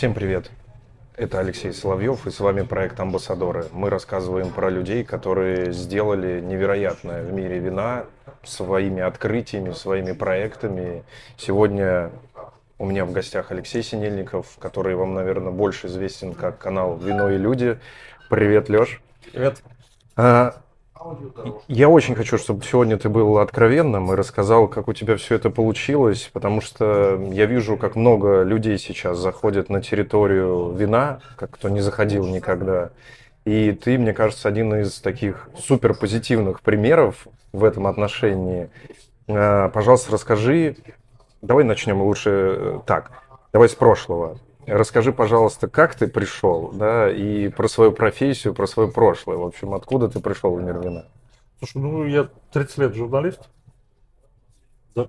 Всем привет! Это Алексей Соловьев, и с вами проект «Амбассадоры». Мы рассказываем про людей, которые сделали невероятное в мире вина своими открытиями, своими проектами. Сегодня у меня в гостях Алексей Синельников, который вам, наверное, больше известен как канал «Вино и люди». Привет, Леш. Привет. А, я очень хочу, чтобы сегодня ты был откровенным и рассказал, как у тебя все это получилось, потому что я вижу, как много людей сейчас заходят на территорию вина, как кто не заходил никогда. И ты, мне кажется, один из таких супер позитивных примеров в этом отношении. А, пожалуйста, расскажи. Давай начнем лучше э, так. Давай с прошлого. Расскажи, пожалуйста, как ты пришел, да, и про свою профессию, про свое прошлое. В общем, откуда ты пришел в мир вина? Слушай, ну я 30 лет журналист.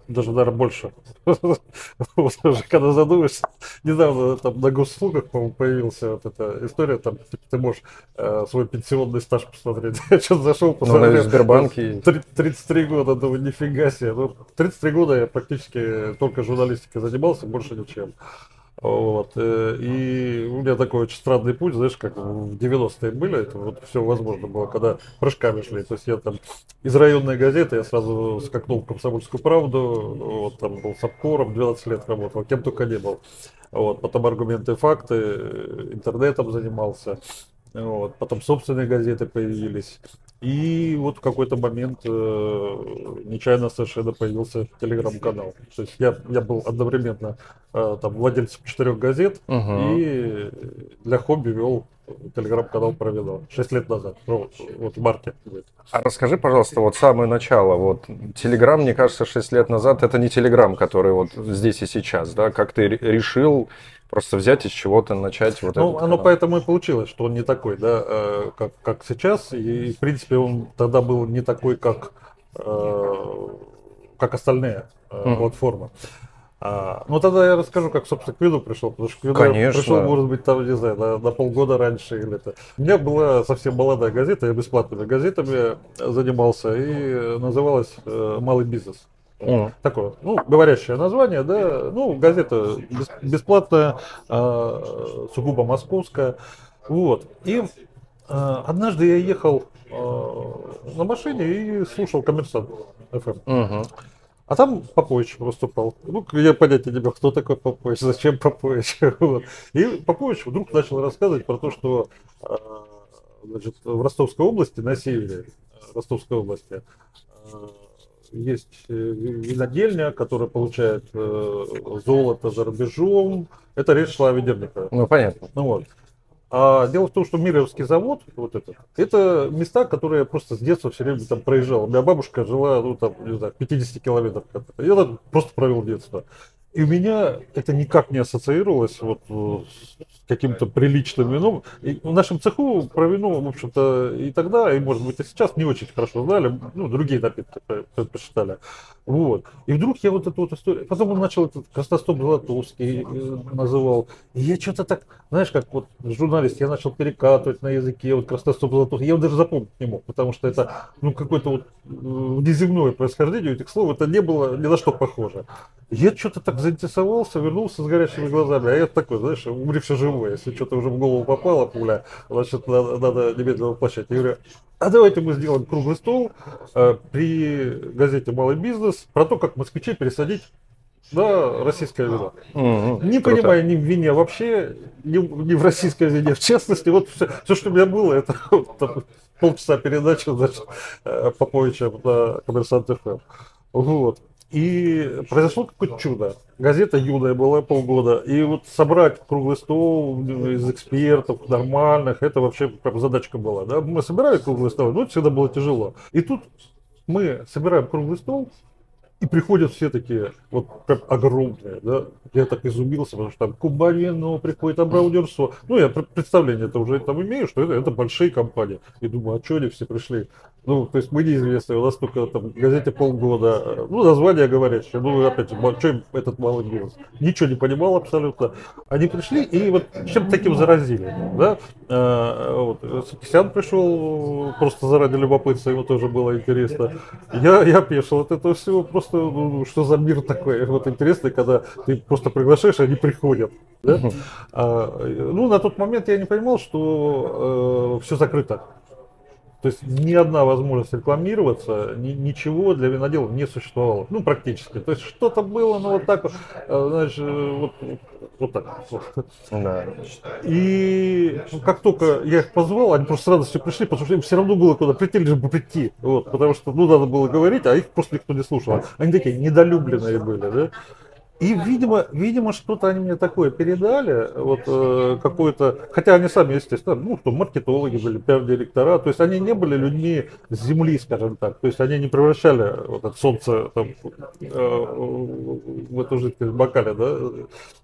Даже, наверное, больше. Уже когда задумаешься, недавно там на госуслугах, по-моему, появился вот эта история, там типа, ты можешь э, свой пенсионный стаж посмотреть. Я что-то зашел, посмотрел. Ну, на Сбербанке. 33 года, думаю, нифига себе. Ну, 33 года я практически только журналистикой занимался, больше ничем. Вот. Э, и у меня такой очень странный путь, знаешь, как в 90-е были, это вот все возможно было, когда прыжками шли. То есть я там из районной газеты, я сразу скакнул в «Комсомольскую правду», вот, там был с обкором, 12 лет работал, кем только не был. Вот, потом аргументы, факты, интернетом занимался. Вот, потом собственные газеты появились. И вот в какой-то момент э, нечаянно совершенно появился телеграм-канал. То есть я, я был одновременно э, там, владельцем четырех газет угу. и для хобби вел телеграм-канал про вино. Шесть лет назад, ну, вот в марте. А расскажи, пожалуйста, вот самое начало. Вот телеграм, мне кажется, шесть лет назад это не телеграм, который вот здесь и сейчас, да? Как ты решил Просто взять из чего-то начать вот Ну, оно поэтому и получилось, что он не такой, да, э, как, как сейчас. И, в принципе, он тогда был не такой, как, э, как остальные mm. платформы. А, ну, тогда я расскажу, как, собственно, к виду пришел. Потому что к виду Конечно. пришел, может быть, там, не знаю, на, на полгода раньше или это. У меня была совсем молодая газета, я бесплатными газетами занимался, и называлась «Малый бизнес». Mm. Такое, ну, говорящее название, да, ну, газета бесплатная, э, сугубо московская, вот. И э, однажды я ехал э, на машине и слушал коммерсант FM. Mm-hmm. А там Попович выступал. Ну, я понятия не имел, кто такой Попович, зачем Попович. вот. И Попович вдруг начал рассказывать про то, что э, значит, в Ростовской области, на севере Ростовской области, есть э, винодельня, которая получает э, золото за рубежом. Это речь шла о Ведерниках. Ну, понятно. Ну, вот. А дело в том, что Мировский завод, вот этот, это места, которые я просто с детства все время там проезжал. У меня бабушка жила, ну, там, не знаю, 50 километров. Я там просто провел детство. И у меня это никак не ассоциировалось вот э, с каким-то приличным вином. И в нашем цеху про вино, в общем-то, и тогда, и может быть и сейчас не очень хорошо знали, ну, другие напитки предпочитали. Вот. И вдруг я вот эту вот историю, потом он начал этот Костостоп Златовский э, называл. И я что-то так, знаешь, как вот журналист, я начал перекатывать на языке вот Костостоп Златовский. Я его даже запомнить не мог, потому что это, ну, какое-то вот э, неземное происхождение этих слов, это не было ни на что похоже. Я что-то так заинтересовался, вернулся с горящими глазами, а я такой, знаешь, умри все живое, если что-то уже в голову попало пуля, значит, надо, надо немедленно воплощать. Я говорю, а давайте мы сделаем круглый стол э, при газете «Малый бизнес» про то, как москвичей пересадить на российское вино. Mm-hmm. Не Круто. понимая ни в вине вообще, ни, ни в российской вине в частности. Вот все, все что у меня было, это вот, там, полчаса передачи значит, э, Поповича на коммерсант ФМ. Вот. И произошло какое-то чудо. Газета юная была полгода. И вот собрать круглый стол из экспертов нормальных, это вообще прям задачка была. Да? Мы собирали круглый стол, но это всегда было тяжело. И тут мы собираем круглый стол, и приходят все такие, вот прям огромные, да. Я так изумился, потому что там Кубарину приходит, Абраудерсо. Ну, я представление это уже там имею, что это, это большие компании. И думаю, а что они все пришли? Ну, то есть мы неизвестные, у нас только там в газете полгода, ну, название говорящее, ну, опять же, что им этот малый бизнес? Ничего не понимал абсолютно. Они пришли и вот чем таким заразили, да? А, вот, Сакисян пришел просто заради любопытства, ему тоже было интересно. Я, я пешил от этого всего, просто, ну, что за мир такой, вот интересный, когда ты просто приглашаешь, они приходят. Да? А, ну, на тот момент я не понимал, что э, все закрыто. То есть ни одна возможность рекламироваться, ни, ничего для виноделов не существовало. Ну, практически. То есть что-то было, но вот так, э, знаешь, э, вот, вот так. Да. И ну, как только я их позвал, они просто с радостью пришли, потому что им все равно было куда прийти, лишь бы прийти. Вот, потому что, ну, надо было говорить, а их просто никто не слушал. Они такие недолюбленные были, да. И, видимо, видимо, что-то они мне такое передали, вот э, какое-то, хотя они сами, естественно, ну, что маркетологи были, пиар-директора, то есть они не были людьми с земли, скажем так, то есть они не превращали вот это солнце там, э, в эту жидкость в бокале, да,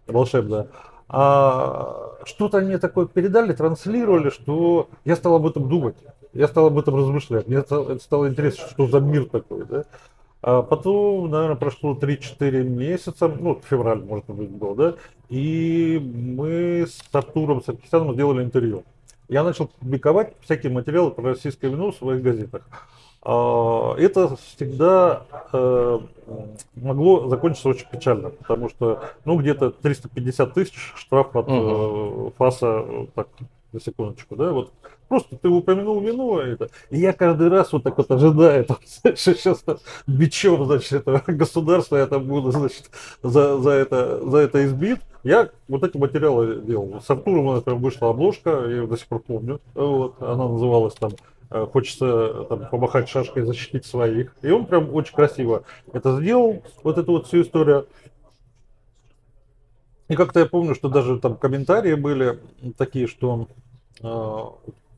волшебное. А что-то они такое передали, транслировали, что я стал об этом думать, я стал об этом размышлять, мне стало интересно, что за мир такой, да. А потом, наверное, прошло 3-4 месяца, ну, февраль, может быть, был, да, и мы с Артуром Саркисяном сделали интервью. Я начал публиковать всякие материалы про российское вино в своих газетах. А, это всегда э, могло закончиться очень печально, потому что, ну, где-то 350 тысяч штраф от угу. ФАСа, так, на секундочку, да, вот просто ты упомянул вино, это, и я каждый раз вот так вот ожидаю, там, сейчас бичом, значит, этого государства я там буду, значит, за, за, это, за это избит. Я вот эти материалы делал. С Артуром, например, вышла обложка, я ее до сих пор помню, вот, она называлась там э, хочется там, помахать шашкой, защитить своих. И он прям очень красиво это сделал, вот эту вот всю историю. И как-то я помню, что даже там комментарии были такие, что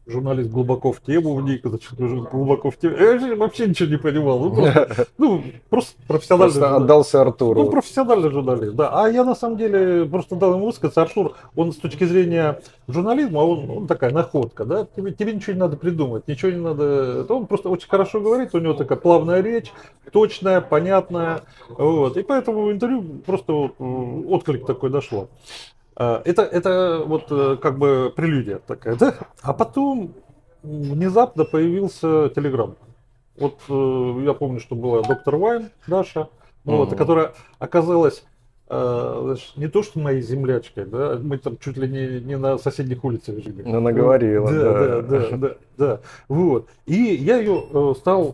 журналист глубоко в тему вник, значит, глубоко в тему. Я вообще ничего не понимал. Ну, просто, ну, просто профессиональный просто отдался Артуру. Ну, профессиональный журналист, да. А я на самом деле просто дал ему высказаться. Артур, он с точки зрения журнализма, он, он такая находка, да. Тебе, тебе ничего не надо придумать, ничего не надо. Он просто очень хорошо говорит, у него такая плавная речь, точная, понятная. Вот. И поэтому интервью просто вот, отклик такой дошло. А, это, это вот э, как бы прелюдия такая, да? А потом внезапно появился Телеграм. Вот э, я помню, что была доктор Вайн, Даша, вот, которая оказалась э, не то, что моей землячкой, да, мы там чуть ли не, не на соседних улицах жили. Ну, она говорила, да. Да, да, да, да, да. Вот. И я ее э, стал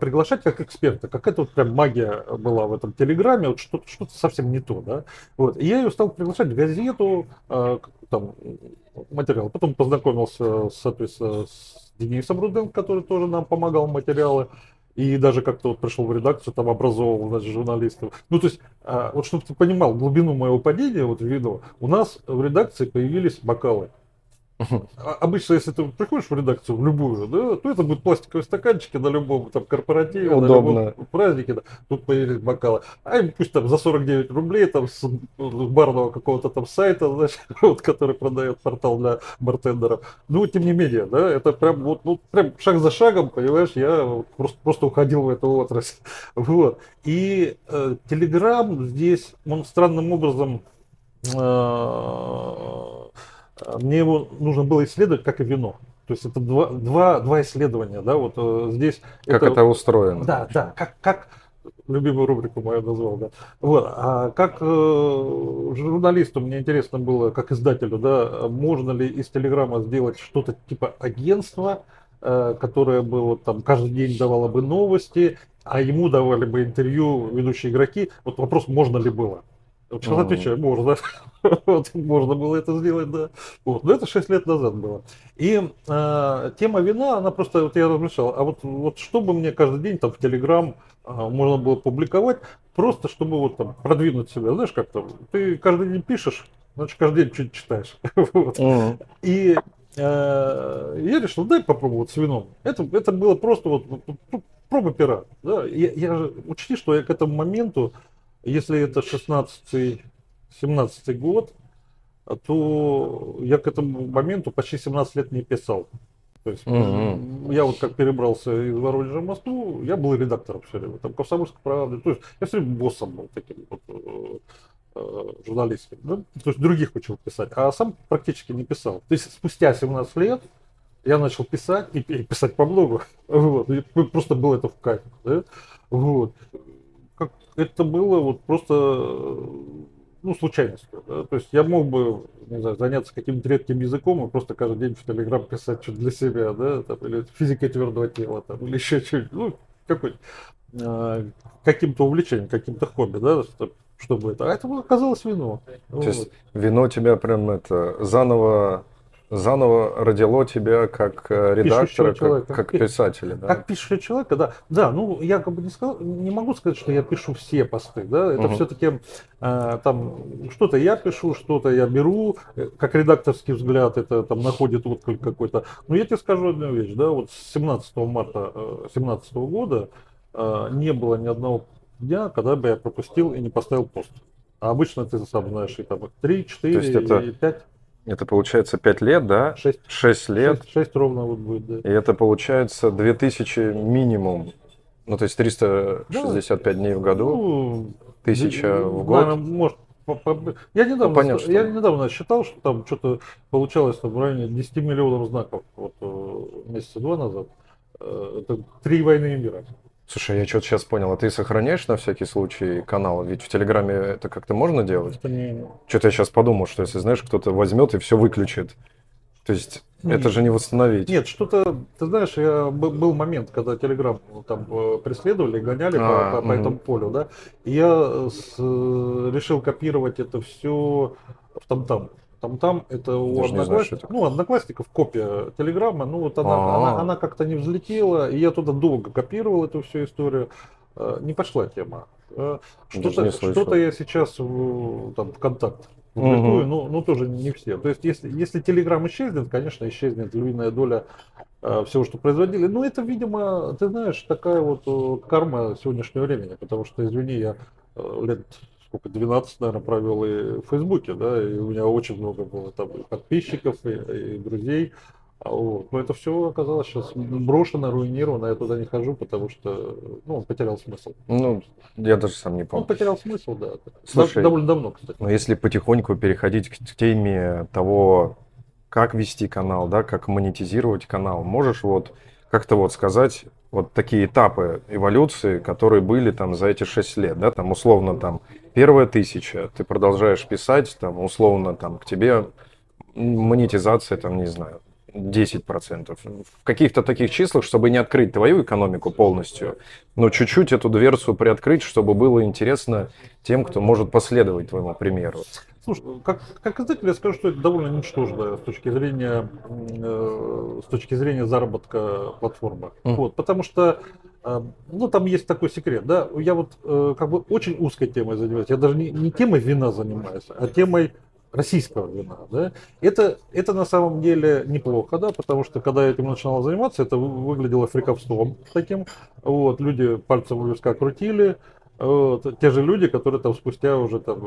приглашать как эксперта. Какая-то вот прям магия была в этом телеграме, вот что-то, что-то совсем не то, да. Вот. И я ее стал приглашать в газету, э, там, материал. Потом познакомился, соответственно, с Денисом Руденко, который тоже нам помогал материалы и даже как-то вот пришел в редакцию, там образовывал, значит, журналистов. Ну, то есть, а, вот чтобы ты понимал глубину моего падения, вот видно, у нас в редакции появились бокалы. А обычно, если ты приходишь в редакцию, в любую, да, то это будут пластиковые стаканчики на любом там корпоративе, Удобно. на любом празднике, да, тут появились бокалы. А им пусть там за 49 рублей там с барного какого-то там сайта, значит, вот, который продает портал для бартендеров. Ну, тем не менее, да, это прям вот, ну, прям шаг за шагом, понимаешь, я просто, просто уходил в эту отрасль. Вот. И э, Telegram здесь, он странным образом э, мне его нужно было исследовать, как и вино. То есть это два, два, два исследования, да, вот э, здесь. Как это, это устроено? Да, да, как, как любимую рубрику мою назвал, да. Вот, а как э, журналисту мне интересно было, как издателю, да, можно ли из Телеграма сделать что-то типа агентства, э, которое было там каждый день давало бы новости, а ему давали бы интервью ведущие игроки. Вот вопрос, можно ли было. Вот сейчас отвечаю, можно. вот, можно было это сделать, да. Вот. Но это 6 лет назад было. И э, тема вина, она просто, вот я размышлял, а вот, вот чтобы мне каждый день там в Телеграм э, можно было публиковать, просто чтобы вот там продвинуть себя, знаешь, как там, ты каждый день пишешь, значит, каждый день что-то читаешь. вот. mm И э, я решил, дай попробовать с вином. Это, это было просто вот проба пера. Да? Я, я, учти, что я к этому моменту если это 16-17 год, то я к этому моменту почти 17 лет не писал. То есть mm-hmm. я вот как перебрался из Воронежа в Москву, я был редактором все время, там Комсомольской правды. То есть я все время боссом был таким вот э, э, журналистским. Да? То есть других учил писать, а сам практически не писал. То есть спустя 17 лет я начал писать и, и писать по блогу. Вот. И просто было это в кайф. Да? Вот. Это было вот просто ну, случайностью. Да? То есть я мог бы не знаю, заняться каким-то редким языком и просто каждый день в Телеграм писать что-то для себя, да, там, или физикой твердого тела, там, или еще что-нибудь, ну, какой э, каким-то увлечением, каким-то хобби, да, чтобы это. А это оказалось вино. То вот. есть вино тебя прям это заново заново родило тебя как э, редактора, как, человека. как писателя. Да? Как пишущего человека, да. Да, ну я как бы не, сказал, не могу сказать, что я пишу все посты, да. Это угу. все-таки э, там что-то я пишу, что-то я беру, э, как редакторский взгляд, это там находит отклик какой-то. Но я тебе скажу одну вещь, да, вот с 17 марта 2017 э, года э, не было ни одного дня, когда бы я пропустил и не поставил пост. А обычно ты сам знаешь, и там 3, 4, это... и 5. Это получается 5 лет, да? 6, 6 лет. 6, 6 ровно вот будет, да. И это получается 2000 минимум. Ну, то есть 365 да. дней в году, ну, тысяча в год. Наверное, может, я недавно, ну, понятно, что... я недавно считал, что там что-то получалось там, в районе 10 миллионов знаков вот, э, месяца два назад. Э, это три войны и мира. Слушай, я что-то сейчас понял. А ты сохраняешь на всякий случай канал? Ведь в Телеграме это как-то можно делать? Не... Что-то я сейчас подумал, что если, знаешь, кто-то возьмет и все выключит. То есть Нет. это же не восстановить. Нет, что-то, ты знаешь, я, был момент, когда Телеграм там э, преследовали, гоняли а, по, по, по этому полю, да, и я с, э, решил копировать это все в там-там. Там там это у одноклассников, ну, одноклассников копия телеграмма, ну вот она, она, она как-то не взлетела, и я туда долго копировал эту всю историю. Э, не пошла тема. Э, что-то, что-то я сейчас там ВКонтакт публикую, угу. но, но тоже не все. То есть, если, если Телеграм исчезнет, конечно, исчезнет львиная доля э, всего, что производили. Но это, видимо, ты знаешь, такая вот карма сегодняшнего времени, потому что, извини, я лет сколько, 12, наверное, провел и в Фейсбуке, да, и у меня очень много было там и подписчиков, и, и друзей. А вот. Но это все оказалось сейчас брошено, руинировано, я туда не хожу, потому что ну, он потерял смысл. Ну, я даже сам не помню. Он потерял смысл, да. Слушай, довольно давно, кстати. Но если потихоньку переходить к теме того, как вести канал, да, как монетизировать канал, можешь вот как-то вот сказать, вот такие этапы эволюции, которые были там за эти шесть лет, да, там условно там первая тысяча, ты продолжаешь писать, там условно там к тебе монетизация, там не знаю, 10%. В каких-то таких числах, чтобы не открыть твою экономику полностью, но чуть-чуть эту дверцу приоткрыть, чтобы было интересно тем, кто может последовать твоему примеру. Слушай, как, как издатель я скажу, что это довольно ничтожно с точки зрения, э, с точки зрения заработка платформы. Mm. Вот, потому что ну, там есть такой секрет, да, я вот э, как бы очень узкой темой занимаюсь. Я даже не, не темой вина занимаюсь, а темой российского вина, да, это, это на самом деле неплохо, да, потому что когда я этим начинал заниматься, это выглядело фриковством таким, вот, люди пальцем в виска крутили, вот, те же люди, которые там спустя уже там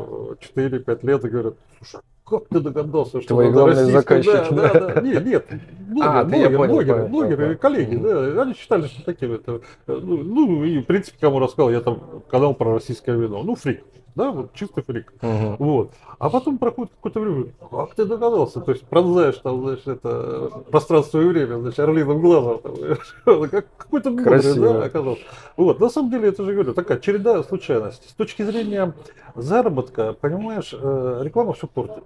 4-5 лет говорят, слушай, как ты догадался, что Твои главные заказчики, да, да, да. Нет, нет, блогеры, а, блогеры, понял, блогеры, понял, блогеры понял. коллеги, да, они считали, что такие, это, ну, ну, и в принципе, кому рассказал, я там канал про российское вино, ну, фрик, да, вот чистый фрик. Угу. Вот. А потом проходит какое-то время, как ты догадался? То есть пронзаешь там, знаешь, это пространство и время, значит, орлиным глазом. Там, как, какой-то мудрый, да, оказался. Вот, на самом деле, это же говорю, такая череда случайностей. С точки зрения заработка, понимаешь, э, реклама все портит.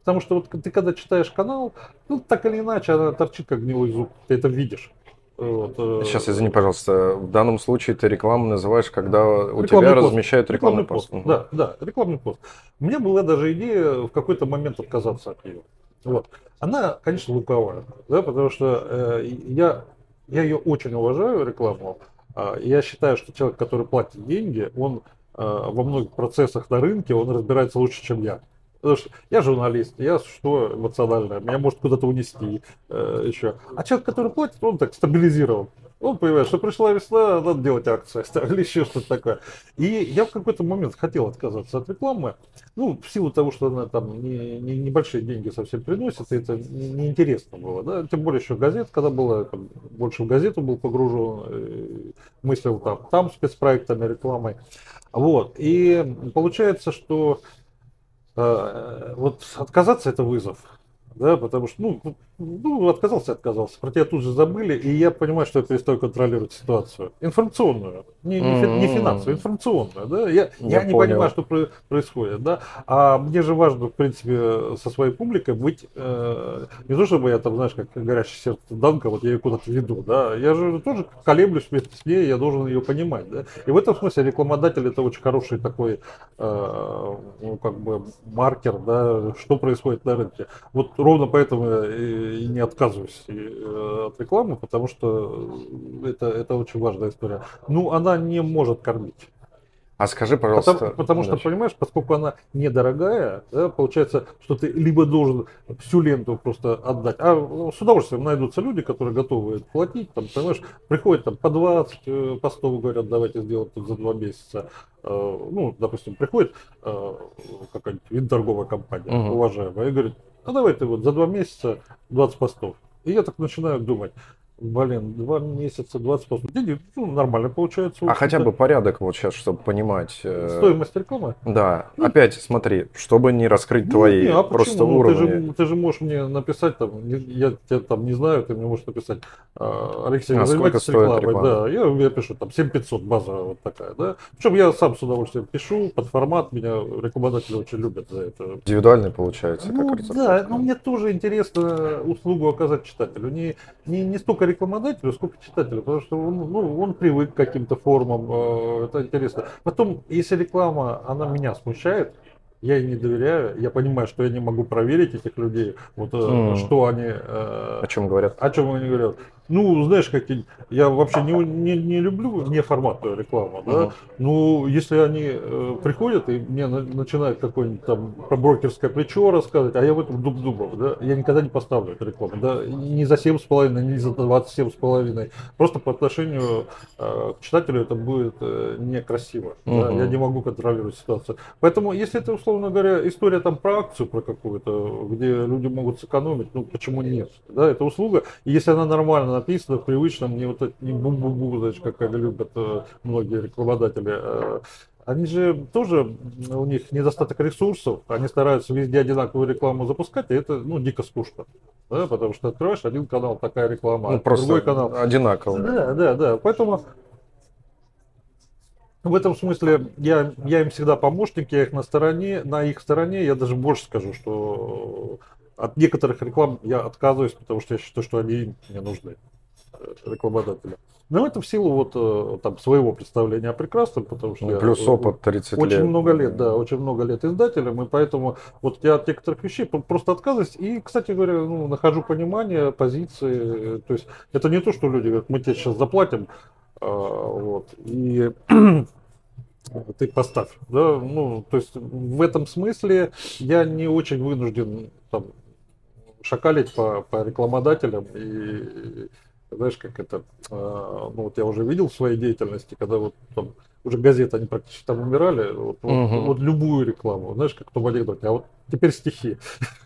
Потому что вот ты когда читаешь канал, ну так или иначе она торчит как гнилой зуб, ты это видишь. Вот, э, Сейчас, извини, пожалуйста, в данном случае ты рекламу называешь, когда у тебя пост. размещают рекламный, рекламный пост. пост. Да, да, рекламный пост. У меня была даже идея в какой-то момент отказаться от нее. Вот. Она, конечно, луковая, да, потому что э, я, я ее очень уважаю, рекламу. Э, я считаю, что человек, который платит деньги, он э, во многих процессах на рынке, он разбирается лучше, чем я. Потому что я журналист, я что эмоциональное, меня может куда-то унести э, еще. А человек, который платит, он так стабилизирован. Он понимает, что пришла весна, надо делать акции или еще что-то такое. И я в какой-то момент хотел отказаться от рекламы, ну, в силу того, что она там не, не, небольшие деньги совсем приносит, и это неинтересно было, да, тем более еще газет, когда было, там, больше в газету был погружен, э, мыслил там, там спецпроектами, рекламой, вот, и получается, что вот отказаться это вызов, да, потому что, ну, ну, отказался, отказался. Про тебя тут же забыли, и я понимаю, что я перестаю контролировать ситуацию. Информационную, не, не, фи, не финансовую, информационную, да. Я, я, я не понимаю, что про, происходит, да. А мне же важно, в принципе, со своей публикой быть, э, не то чтобы я там, знаешь, как горящее сердце Данка, вот я ее куда-то веду, да. Я же тоже колеблюсь вместе с ней, я должен ее понимать, да. И в этом смысле рекламодатель это очень хороший такой, э, ну, как бы маркер, да, что происходит на рынке. Вот ровно поэтому и не отказываюсь э, от рекламы, потому что это, это очень важная история. Ну, она не может кормить. А скажи, пожалуйста. Потому, потому что, понимаешь, поскольку она недорогая, да, получается, что ты либо должен всю ленту просто отдать, а с удовольствием найдутся люди, которые готовы платить, там, понимаешь, приходят там по 20 э, постов, говорят, давайте сделаем тут за два месяца. Э, ну, допустим, приходит какая-нибудь торговая компания, угу. уважаемая, и говорит, а давай ты вот за два месяца 20 постов. И я так начинаю думать, Блин, два месяца, 20 постов. Деньги ну, нормально получается. А хотя бы порядок вот сейчас, чтобы понимать. Э, Стоимость рекламы? Да. Ну, Опять смотри, чтобы не раскрыть ну, твои не, а просто ну, уровни. Ты же, ты же можешь мне написать, там, я тебя там не знаю, ты мне можешь написать, «А, Алексей, а вы занимаетесь рекламой? Реклама? Да, я, я пишу там 7500 база вот такая, да. Причем я сам с удовольствием пишу под формат, меня рекламодатели очень любят за это. Индивидуальный получается, ну, как Да, но мне тоже интересно услугу оказать читателю. Не, не, не столько рекламодателю, сколько читателю, потому что он, ну, он привык к каким-то формам, э, это интересно. Потом, если реклама, она меня смущает, я ей не доверяю, я понимаю, что я не могу проверить этих людей, вот mm. что они... Э, о чем говорят? О чем они говорят. Ну, знаешь, как я вообще не, не, не люблю неформатную рекламу, да. Uh-huh. Ну, если они э, приходят и мне на, начинают какое-нибудь там про брокерское плечо рассказывать, а я в этом дуб дубов, да, я никогда не поставлю эту рекламу, да, не за 7,5, не за 27,5. Просто по отношению э, к читателю это будет э, некрасиво. Uh-huh. Да, я не могу контролировать ситуацию. Поэтому, если это, условно говоря, история там про акцию, про какую-то, где люди могут сэкономить, ну почему нет? Да, это услуга. И если она нормально написано в привычном, не вот это, не бум-бум-бум, значит, как любят э, многие рекламодатели. Э, они же тоже, у них недостаток ресурсов, они стараются везде одинаковую рекламу запускать, и это, ну, дико скучно. Да, потому что открываешь один канал, такая реклама, ну, просто другой канал. Одинаково. Да, да, да. Поэтому в этом смысле я, я им всегда помощник, я их на стороне, на их стороне, я даже больше скажу, что от некоторых реклам я отказываюсь, потому что я считаю, что они мне нужны, э, рекламодатели. Но это в силу вот э, там своего представления о прекрасном, потому что ну, плюс я, опыт 30 очень лет. много лет, да, очень много лет издателем, и поэтому вот я от некоторых вещей просто отказываюсь. И, кстати говоря, ну, нахожу понимание позиции. То есть это не то, что люди говорят, мы тебе сейчас заплатим, а, вот, и ты поставь, да, ну, то есть в этом смысле я не очень вынужден там, шакалить по, по рекламодателям и знаешь, как это, э, ну вот я уже видел в своей деятельности, когда вот там уже газеты, они практически там умирали, вот, угу. вот, вот любую рекламу, знаешь, как в анекдоте, а вот теперь стихи.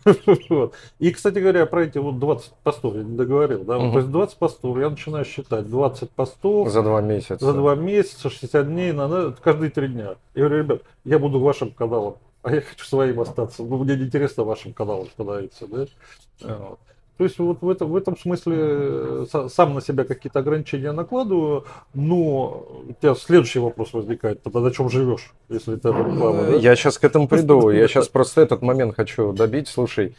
вот. И, кстати говоря, про эти вот 20 постов я не договорил, да, угу. то есть 20 постов, я начинаю считать, 20 постов. За два месяца. За два месяца, 60 дней, на, каждые три дня. Я говорю, ребят, я буду вашим каналом, а я хочу своим остаться, ну, мне не интересно вашим каналом становиться, да. Вот. То есть вот в этом, в этом смысле э, сам на себя какие-то ограничения накладываю, но у тебя следующий вопрос возникает, тогда на чем живешь, если это реклама? Да? Я сейчас к этому приду, я сейчас просто этот момент хочу добить. Слушай,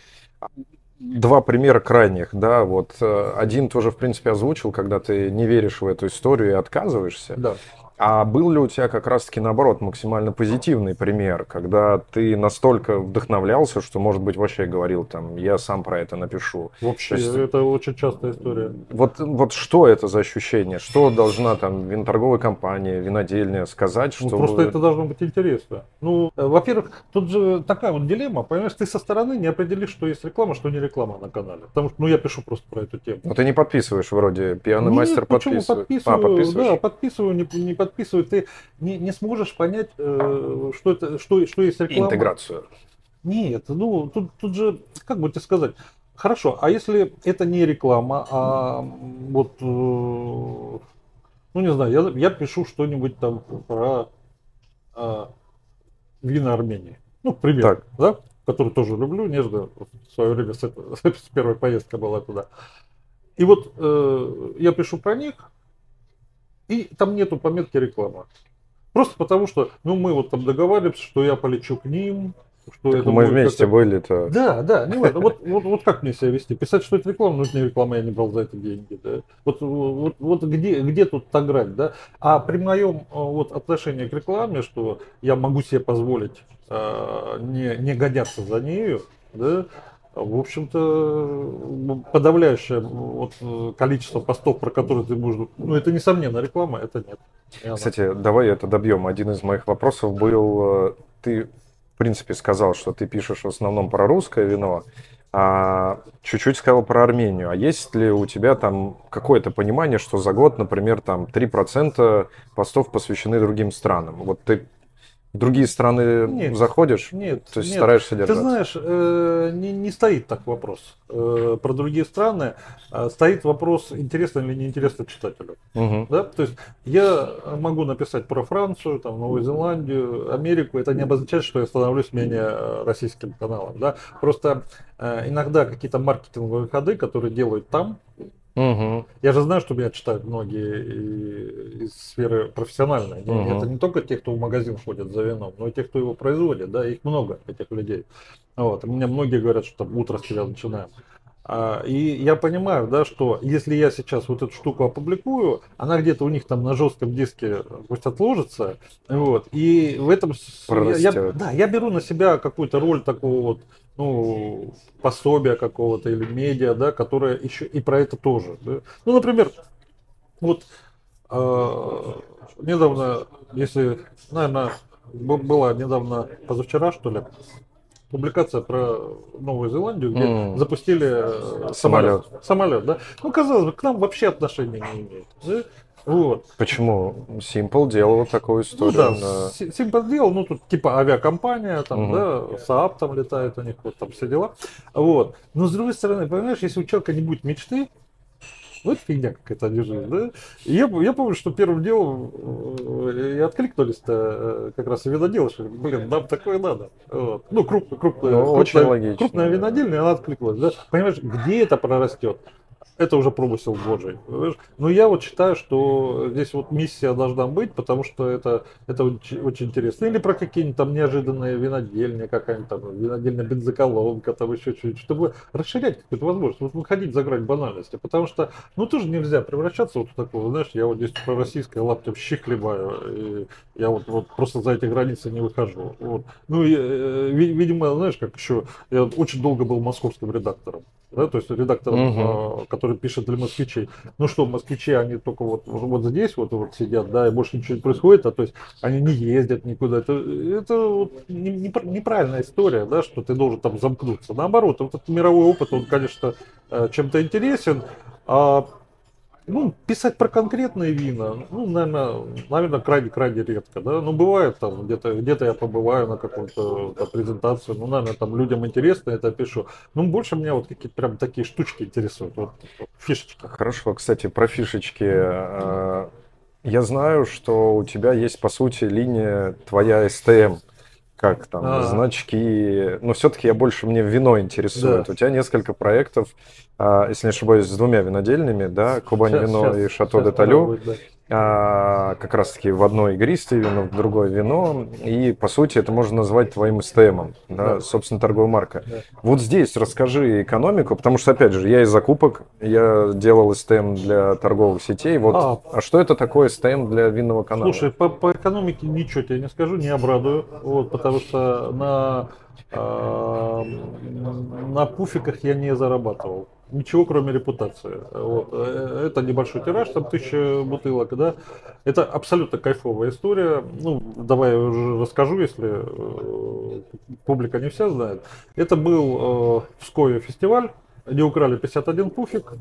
два примера крайних, да, вот э, один тоже, в принципе, озвучил, когда ты не веришь в эту историю и отказываешься. Да. А был ли у тебя как раз-таки наоборот максимально позитивный пример, когда ты настолько вдохновлялся, что, может быть, вообще говорил там, я сам про это напишу? Вообще, есть, это очень частая история. Вот, вот что это за ощущение? Что должна там виноторговая компания, винодельня сказать, ну, чтобы... Ну, просто это должно быть интересно. Ну, э, во-первых, тут же такая вот дилемма, понимаешь, ты со стороны не определишь, что есть реклама, что не реклама на канале. Потому что, ну, я пишу просто про эту тему. Но ты не подписываешь вроде, пьяный Нет, мастер подписывает. Подписываю, а, подписываешь? Да, подписываю, не, не подписываю подписывают, ты не, не сможешь понять, э, что, это, что, что есть реклама. Интеграцию. Нет, ну тут, тут же, как бы тебе сказать, хорошо, а если это не реклама, а вот, э, ну не знаю, я, я пишу что-нибудь там про э, вина Армении, ну, к примеру, так. да, который тоже люблю, нежно, в свое время с, это, с первой поездка была туда. И вот э, я пишу про них, и там нету пометки реклама. Просто потому что, ну, мы вот там договариваемся, что я полечу к ним, что так это мы вместе были-то. Да, да, не важно. Вот, вот, вот как мне себя вести? Писать, что это реклама, ну это не реклама, я не брал за это деньги. Да? Вот, вот, вот где, где тут та грань, да? А при моем вот, отношении к рекламе, что я могу себе позволить э, не, не гоняться за нею, да, в общем-то, подавляющее вот, количество постов, про которые ты можешь... Ну, это, несомненно, реклама, это нет. Кстати, давай это добьем. Один из моих вопросов был, э, ты, в принципе, сказал, что ты пишешь в основном про русское вино, а чуть-чуть сказал про Армению. А есть ли у тебя там какое-то понимание, что за год, например, там 3% постов посвящены другим странам? Вот ты в другие страны нет, заходишь? Нет. То есть нет. стараешься держаться? Ты знаешь, э, не, не стоит так вопрос. Э, про другие страны э, стоит вопрос, интересно или не интересно читателю. Угу. Да? То есть я могу написать про Францию, там, Новую Зеландию, Америку. Это не обозначает, что я становлюсь менее э, российским каналом. Да? Просто э, иногда какие-то маркетинговые ходы, которые делают там, Угу. Я же знаю, что меня читают многие из сферы профессиональной. Угу. Это не только те, кто в магазин ходит за вином, но и те, кто его производит. Да, их много, этих людей. Вот. У меня многие говорят, что там утро с тебя начинаем. А, и я понимаю, да, что если я сейчас вот эту штуку опубликую, она где-то у них там на жестком диске пусть отложится, вот, и в этом я, да, я беру на себя какую-то роль такого вот ну, пособия какого-то или медиа, да, которое еще и про это тоже. Да. Ну, например, вот э, недавно, если, наверное, была недавно, позавчера, что ли, публикация про Новую Зеландию, где mm. запустили э, самолет. Самолет, да. Ну, казалось бы, к нам вообще отношения не имеет. Да? Вот. Почему? Simple делал такую историю. Ну да, на... Simple делал, ну тут типа авиакомпания, там, угу. да, Saab там летает у них, вот там все дела. Вот. Но с другой стороны, понимаешь, если у человека не будет мечты, ну, это фигня какая-то лежит, да? И я, я помню, что первым делом э, и откликнулись-то э, как раз виноделы, что, блин, нам такое надо. Вот. Ну, круп, крупная, ну, крупная, очень крупная винодельня, она откликнулась, да? Понимаешь, где это прорастет? Это уже промысел Божий. Но я вот считаю, что здесь вот миссия должна быть, потому что это, это очень, очень интересно. Или про какие-нибудь там неожиданные винодельни, какая-нибудь там винодельная бензоколонка, там еще что-нибудь, чтобы расширять какую-то возможность, вот выходить за грань банальности. Потому что, ну, тоже нельзя превращаться вот в такого, знаешь, я вот здесь про российское лаптем щи хлебаю, и я вот, вот просто за эти границы не выхожу. Вот. Ну, и, э, видимо, знаешь, как еще, я очень долго был московским редактором да, то есть редактором, угу. который пишет для москвичей. Ну что, москвичи, они только вот, вот здесь вот, вот сидят, да, и больше ничего не происходит, а то есть они не ездят никуда. Это, это вот не, не, неправильная история, да, что ты должен там замкнуться. Наоборот, вот этот мировой опыт, он, конечно, э, чем-то интересен, а ну, писать про конкретные вина, ну, наверное, наверное, крайне-крайне редко, да. Ну, бывает там, где-то где я побываю на какую-то презентацию, ну, наверное, там людям интересно, это пишу. Ну, больше меня вот какие-то прям такие штучки интересуют, вот, фишечки. Хорошо, кстати, про фишечки. Э, я знаю, что у тебя есть, по сути, линия твоя STM как там, а. значки. Но все-таки я больше мне вино интересует. Да. У тебя несколько проектов, а, если не ошибаюсь, с двумя винодельными, да, Кубань сейчас, вино сейчас, и Шато де Талю. Да. А, как раз-таки в одно игристое вино, в другое вино, и, по сути, это можно назвать твоим СТМом, да, да. собственно, торговая марка. Да. Вот здесь расскажи экономику, потому что, опять же, я из закупок, я делал СТМ для торговых сетей, вот, а, а что это такое СТМ для винного канала? Слушай, по, по экономике ничего тебе не скажу, не обрадую, вот, потому что на, э, на пуфиках я не зарабатывал ничего кроме репутации. Вот. Э, это небольшой тираж, там тысяча бутылок, да. Это абсолютно кайфовая история. Ну, давай я уже расскажу, если э, публика не вся знает. Это был э, в Скове фестиваль они украли 51 пуфик.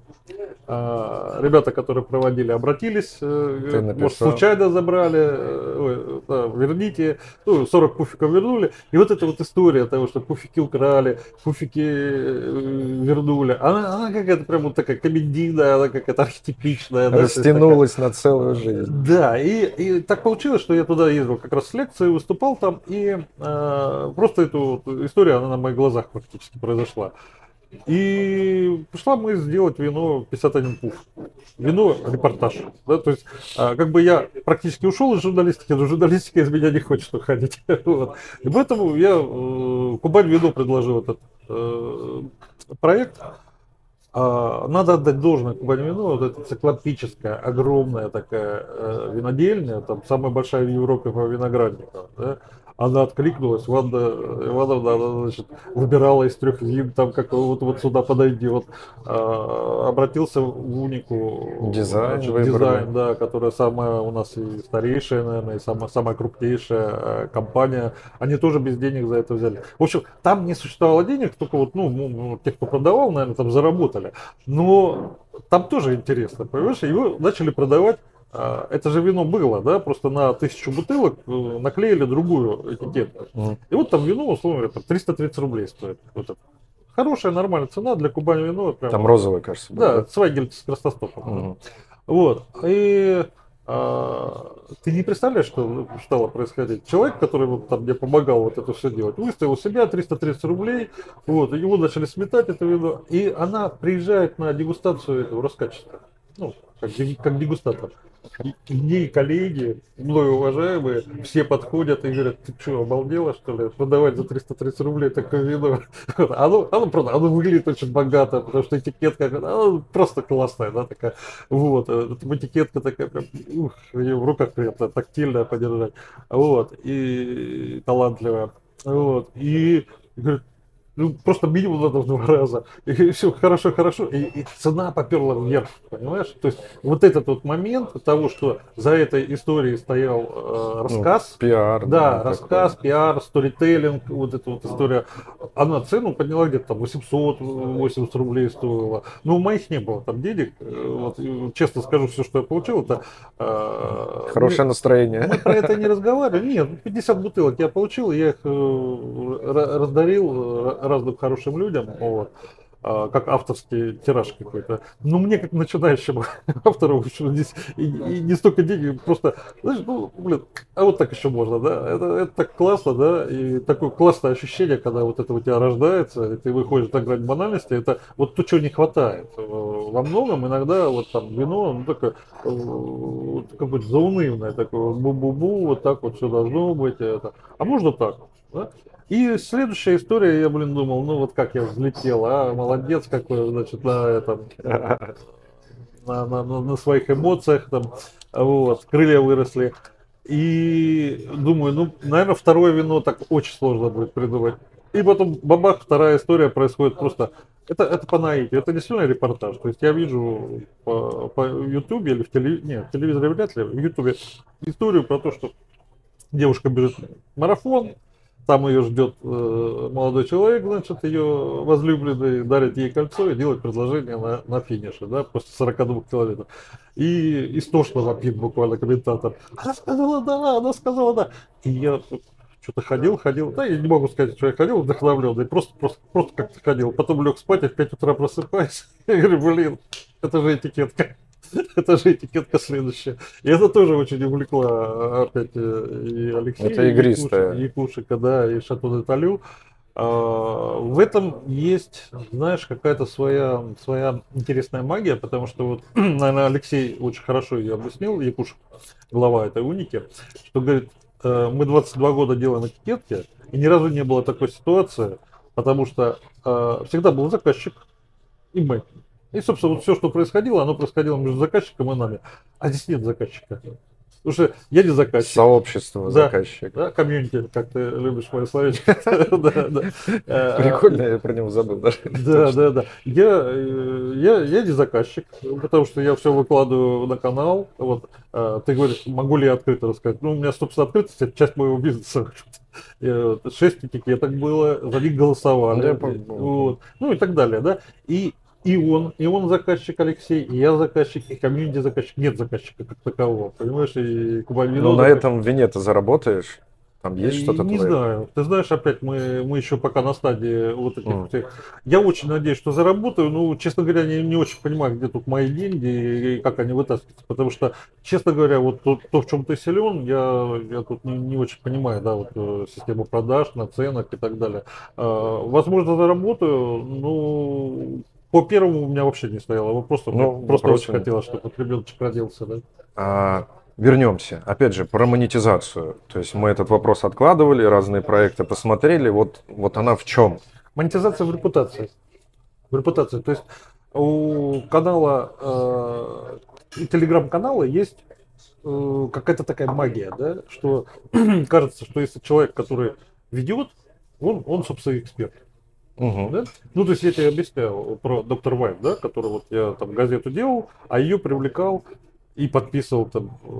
А, ребята, которые проводили, обратились. Э, может, случайно забрали. Э, ой, да, верните. Ну, 40 пуфиков вернули. И вот эта вот история того, что пуфики украли, пуфики э, вернули. Она, она какая-то прям вот такая комедийная, она какая-то архетипичная. Растянулась да, на целую жизнь. Да, и, и так получилось, что я туда ездил как раз с лекцией, выступал там. И э, просто эту вот история, она на моих глазах практически произошла. И пришла мы сделать вино 51 пуф. Вино репортаж. Да, то есть, а, как бы я практически ушел из журналистики, но журналистика из меня не хочет уходить. вот. И поэтому я э, Кубань вино предложил этот э, проект. А, надо отдать должное Кубань вино, вот это циклопическая, огромная такая э, винодельня, там самая большая в Европе по виноградникам. Да? Она откликнулась, Ванда Ивановна, она, значит, выбирала из трех вин, там, как вот, вот сюда подойди, вот, а, обратился в Унику. Дизайн, значит, дизайн, да, которая самая у нас и старейшая, наверное, и самая, самая крупнейшая э, компания. Они тоже без денег за это взяли. В общем, там не существовало денег, только вот, ну, ну те, кто продавал, наверное, там заработали. Но там тоже интересно, понимаешь, его начали продавать а, это же вино было, да, просто на тысячу бутылок э, наклеили другую этикетку. Mm. И вот там вино, условно говоря, 330 рублей стоит. Вот это. Хорошая, нормальная цена для Кубани вино. Прям, там розовое, кажется. Да, да? Свайгель с красностопом. Mm. Вот. И а, ты не представляешь, что стало происходить. Человек, который вот там мне помогал вот это все делать, выставил себя 330 рублей, вот, его начали сметать это вино, и она приезжает на дегустацию этого раскачества. Ну, как, как дегустатор и коллеги, мной уважаемые, все подходят и говорят, ты что, обалдела, что ли, продавать за 330 рублей такое вино? Оно, оно, правда, оно выглядит очень богато, потому что этикетка, она просто классная, да, такая, вот, э, этикетка такая, прям, ух, ее в руках приятно, тактильная подержать, вот, и талантливая, вот, и говорит, ну, просто минимум надо в два раза. И все хорошо, хорошо. И, и цена поперла вверх, понимаешь? То есть вот этот вот момент того, что за этой историей стоял э, рассказ. Ну, пиар. Да, да рассказ, такой. пиар, сторителлинг, вот эта вот история. Она цену подняла где-то там 800-80 рублей стоила. Но у моих не было там денег. Э, вот, честно скажу, все, что я получил, это... Э, Хорошее мы, настроение. Мы про это не разговаривали. Нет, 50 бутылок я получил, я их э, раздарил э, разным хорошим людям, вот, а, как авторский тираж какой-то. Но мне, как начинающему автору, здесь и, и не столько денег, просто, знаешь, ну, блин, а вот так еще можно, да, это, это так классно, да, и такое классное ощущение, когда вот это у тебя рождается, и ты выходишь на грань банальности, это вот то, чего не хватает. Во многом иногда вот там вино, ну, такое, э, вот, какое-то заунывное, такое, бу-бу-бу, вот так вот все должно быть, это. а можно так, да? И следующая история, я, блин, думал, ну вот как я взлетел, а, молодец какой, значит, на этом, на, на, на, своих эмоциях, там, вот, крылья выросли. И думаю, ну, наверное, второе вино так очень сложно будет придумать. И потом, бабах, вторая история происходит просто, это, это по наитию, это действительно репортаж. То есть я вижу по, по или в телевизоре, нет, в телевизоре вряд ли, в YouTube историю про то, что девушка бежит марафон, там ее ждет э, молодой человек, значит, ее возлюбленный, дарит ей кольцо и делает предложение на, на финише, да, после 42 километров. И истошно вопит буквально комментатор. Она сказала да, она сказала да. И я что-то ходил, ходил, да, я не могу сказать, что я ходил вдохновленный, просто, просто, просто как-то ходил. Потом лег спать, а в 5 утра просыпаюсь. Я говорю, блин, это же этикетка. Это же этикетка следующая. И это тоже очень увлекло опять э, и Алексея, это игристая. и Кушика, да, и Шато де Талю. в этом есть, знаешь, какая-то своя, своя интересная магия, потому что вот, наверное, Алексей очень хорошо ее объяснил, Якуш, глава этой уники, что говорит, э, мы 22 года делаем этикетки, и ни разу не было такой ситуации, потому что э, всегда был заказчик и мы. И, собственно, вот все, что происходило, оно происходило между заказчиком и нами. А здесь нет заказчика. Потому что я не заказчик. Сообщество да, заказчик. Да, комьюнити, как ты любишь мое словечко. Прикольно, я про него забыл даже. Да, да, да. Я, э, я, не заказчик, потому что я все выкладываю на канал. Вот э, ты говоришь, могу ли я открыто рассказать? Ну, у меня, собственно, открытость это часть моего бизнеса. Шесть этикеток было, за них голосовали. Вот. Ну и так далее, да. И и он, и он заказчик Алексей, и я заказчик, и комьюнити заказчик. Нет заказчика как такового, понимаешь? И Кубавино Ну, на этом вине ты заработаешь? Там есть что-то Не твое? знаю. Ты знаешь, опять мы, мы еще пока на стадии вот этих mm. Я очень надеюсь, что заработаю. Ну, честно говоря, не, не очень понимаю, где тут мои деньги и как они вытаскиваются. Потому что, честно говоря, вот то, то в чем ты силен, я, я тут не, не очень понимаю, да, вот э, систему продаж, наценок и так далее. А, возможно, заработаю, ну, по первому у меня вообще не стояло вопроса. Ну, просто очень хотелось, чтобы ребеночек родился, да. А, вернемся. Опять же, про монетизацию. То есть мы этот вопрос откладывали, разные проекты посмотрели. Вот, вот она в чем? Монетизация в репутации. В репутации. То есть у канала, э, телеграм-канала есть э, какая-то такая магия, да, что кажется, что если человек, который ведет, он, он собственно, эксперт. Угу. Да? Ну, то есть я тебе объяснял про доктор Вайт, да, который вот я там газету делал, а ее привлекал и подписывал там э,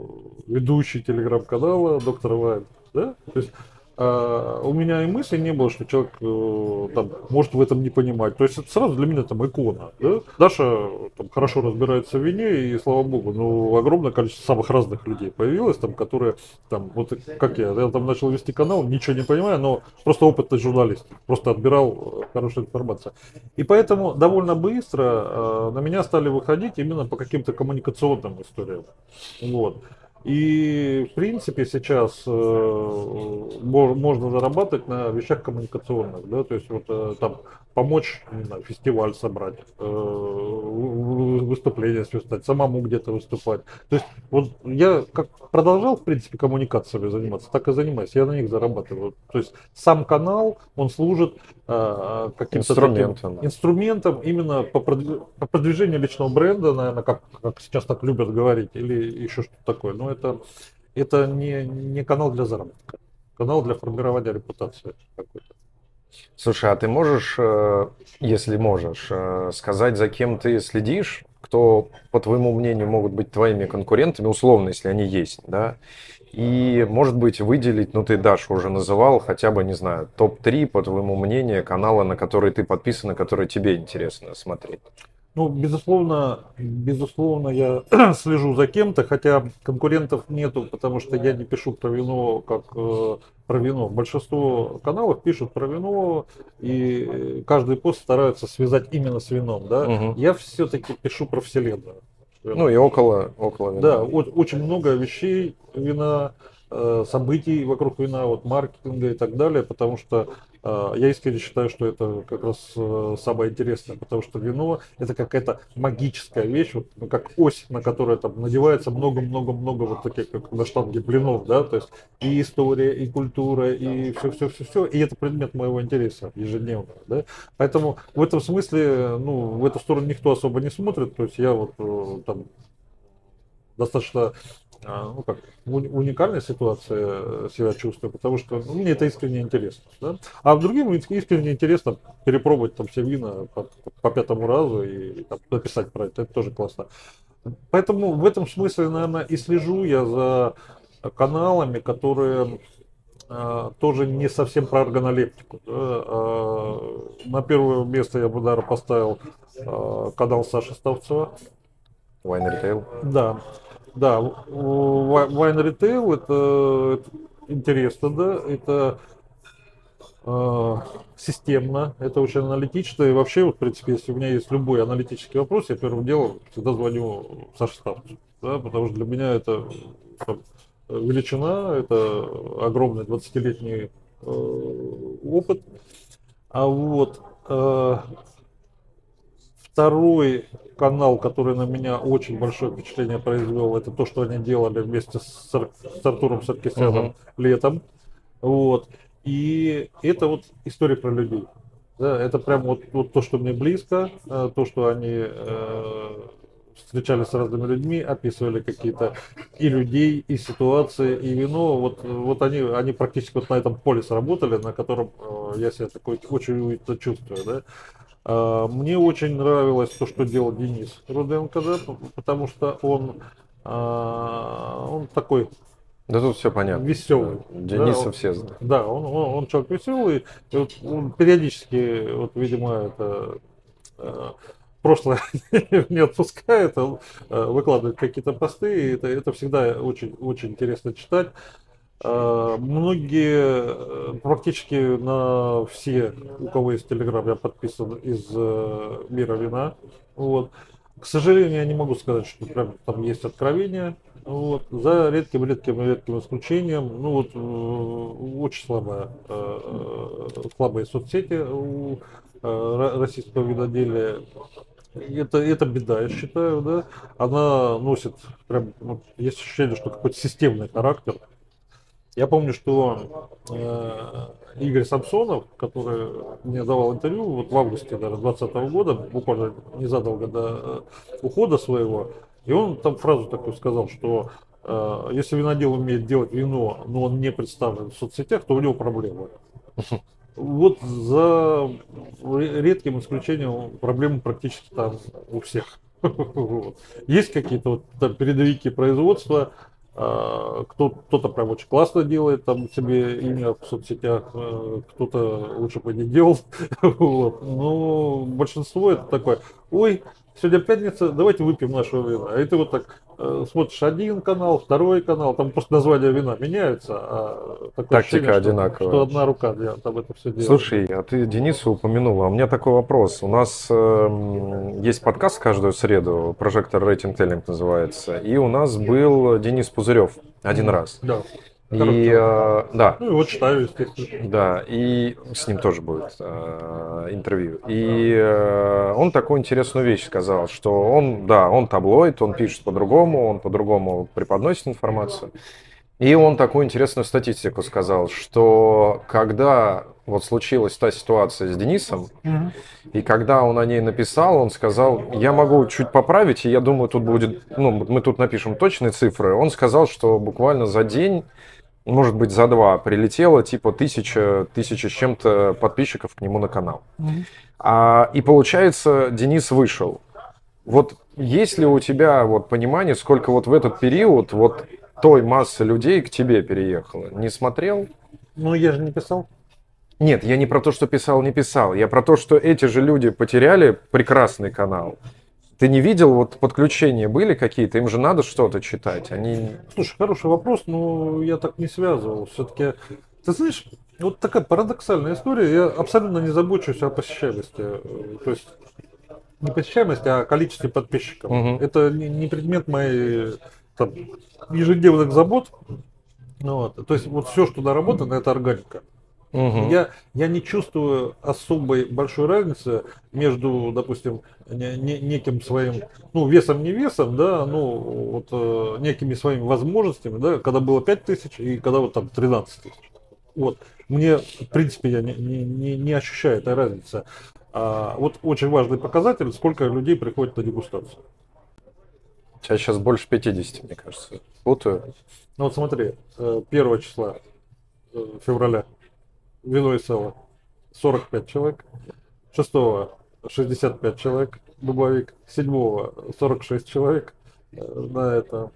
ведущий телеграм-канала доктор Вайт, да, то есть а, у меня и мысли не было, что человек э, там, может в этом не понимать. То есть это сразу для меня там икона. Да? Даша там, хорошо разбирается в вине, и слава богу, ну, огромное количество самых разных людей появилось, там, которые, там, вот как я, я там начал вести канал, ничего не понимаю, но просто опытный журналист, просто отбирал э, хорошую информацию. И поэтому довольно быстро э, на меня стали выходить именно по каким-то коммуникационным историям. Вот. И в принципе сейчас э, можно зарабатывать на вещах коммуникационных, да, то есть вот э, там помочь, знаю, фестиваль собрать, э, выступление свистать, самому где-то выступать. То есть вот я как продолжал, в принципе, коммуникациями заниматься, так и занимаюсь, я на них зарабатываю. То есть сам канал, он служит э, каким-то инструментом. Таким, инструментом именно по, по продвижению личного бренда, наверное, как, как сейчас так любят говорить, или еще что-то такое. Но это, это не, не канал для заработка, канал для формирования репутации какой-то. Слушай, а ты можешь, э, если можешь, э, сказать, за кем ты следишь, кто, по твоему мнению, могут быть твоими конкурентами, условно, если они есть, да? И, может быть, выделить, ну, ты, Даша, уже называл, хотя бы, не знаю, топ-3, по твоему мнению, канала, на которые ты подписан, на которые тебе интересно смотреть. Ну, безусловно, безусловно, я слежу за кем-то, хотя конкурентов нету, потому что я не пишу про вино как э, про вино. Большинство каналов пишут про вино, и каждый пост стараются связать именно с вином. Да? Угу. Я все-таки пишу про вселенную. Ну и около, около вина. Да, очень много вещей вина, событий вокруг вина, вот маркетинга и так далее, потому что а, я искренне считаю, что это как раз э, самое интересное, потому что вино это какая-то магическая вещь, вот, ну, как ось, на которой там надевается много-много-много вот таких, как на штанге блинов, да, то есть и история, и культура, и все-все-все-все, и это предмет моего интереса ежедневного, да. Поэтому в этом смысле, ну, в эту сторону никто особо не смотрит, то есть я вот э, там достаточно ну, как, уникальная ситуация себя чувствую, потому что ну, мне это искренне интересно. Да? А другим искренне интересно перепробовать там все вина по, по пятому разу и там, написать про это. Это тоже классно. Поэтому в этом смысле, наверное, и слежу я за каналами, которые а, тоже не совсем про органолептику. Да? А, на первое место я бы, наверное, поставил а, канал Саши Ставцева. Wine Retail? Да. Да, Wine Retail это, интересно, да, это э, системно, это очень аналитично. И вообще, вот, в принципе, если у меня есть любой аналитический вопрос, я первым делом всегда звоню Саше Ставцу, да, потому что для меня это там, величина, это огромный 20-летний э, опыт. А вот э, второй канал, который на меня очень большое впечатление произвел, это то, что они делали вместе с, Ар- с Артуром Саркисяном Мгм. летом. Вот. И это вот история про людей. Да, это прям вот, вот то, что мне близко, э, то, что они э, встречались с разными людьми, описывали какие-то и людей, и ситуации, и вино. Вот, вот они, они практически вот на этом поле сработали, на котором э, я себя такой очень уютно чувствую. Да? А, Мне очень нравилось то, что делал Денис Руденко, да, потому что он, а, он такой Да тут все понятно. веселый. Дениса да, он- все знают. Да, он, он, он человек веселый. И вот он периодически, вот, видимо, это э, прошлое не отпускает, он э, выкладывает какие-то посты, и это, это всегда очень, очень интересно читать. Э, Многие, э, практически на все, у кого есть Телеграм, я подписан из э, мира вина. Вот. К сожалению, я не могу сказать, что прям там есть откровения. Вот. За редким, редким, редким исключением, ну вот очень слабая, э, слабые соцсети у ро- российского виноделия. Это, это беда, я считаю, да. Она носит прям, вот, есть ощущение, что какой-то системный характер. Я помню, что э, Игорь Самсонов, который мне давал интервью вот в августе даже 2020 года, буквально незадолго до э, ухода своего, и он там фразу такую сказал, что э, если винодел умеет делать вино, но он не представлен в соцсетях, то у него проблемы. Вот за редким исключением проблемы практически там у всех. Есть какие-то вот передовики производства, кто-то прям очень классно делает там себе имя в соцсетях, э, кто-то лучше бы не делал. Вот. Но большинство это такое, ой, сегодня пятница, давайте выпьем нашего вина. И ты вот так смотришь один канал, второй канал, там просто название вина меняется, а такое Тактика ощущение, что- одинаковая. Что, одна рука для, там это все делает. Слушай, а ты Дениса упомянула. У меня такой вопрос. У нас эм, есть подкаст каждую среду, Прожектор Рейтинг Теллинг называется. И у нас был Денис Пузырев один раз. Да. И э, да, Ну и вот читаю, естественно. да, и с ним тоже будет э, интервью. И э, он такую интересную вещь сказал, что он, да, он таблоид, он пишет по-другому, он по-другому преподносит информацию. И он такую интересную статистику сказал, что когда вот случилась та ситуация с Денисом, и когда он о ней написал, он сказал, я могу чуть поправить, и я думаю, тут будет, ну, мы тут напишем точные цифры. Он сказал, что буквально за день, может быть, за два прилетело типа тысяча, тысяча с чем-то подписчиков к нему на канал. А, и получается, Денис вышел. Вот есть ли у тебя вот понимание, сколько вот в этот период вот той массы людей к тебе переехало? Не смотрел? Ну я же не писал. Нет, я не про то, что писал, не писал. Я про то, что эти же люди потеряли прекрасный канал. Ты не видел, вот подключения были какие-то, им же надо что-то читать. Они... Слушай, хороший вопрос, но я так не связывал. Все-таки, ты знаешь, вот такая парадоксальная история. Я абсолютно не забочусь о посещаемости. То есть не посещаемости, а о количестве подписчиков. Мгм. Это не, не предмет моей там, ежедневных забот. Ну Вот. То есть вот все, что наработано, это органика. Мгм. Я, я не чувствую особой большой разницы между, допустим, не- не- неким своим, ну, весом не весом, да, ну, вот э, некими своими возможностями, да, когда было 5 тысяч и когда вот там 13 тысяч. Вот. Мне, в принципе, я не, не, не, ощущаю этой разницы. А, вот очень важный показатель, сколько людей приходит на дегустацию. У тебя сейчас больше 50, мне кажется. Путаю. Ну вот смотри, э, 1 числа э, февраля вино и сало 45 человек, 6 65 человек, дубовик, 7 46 человек э, на это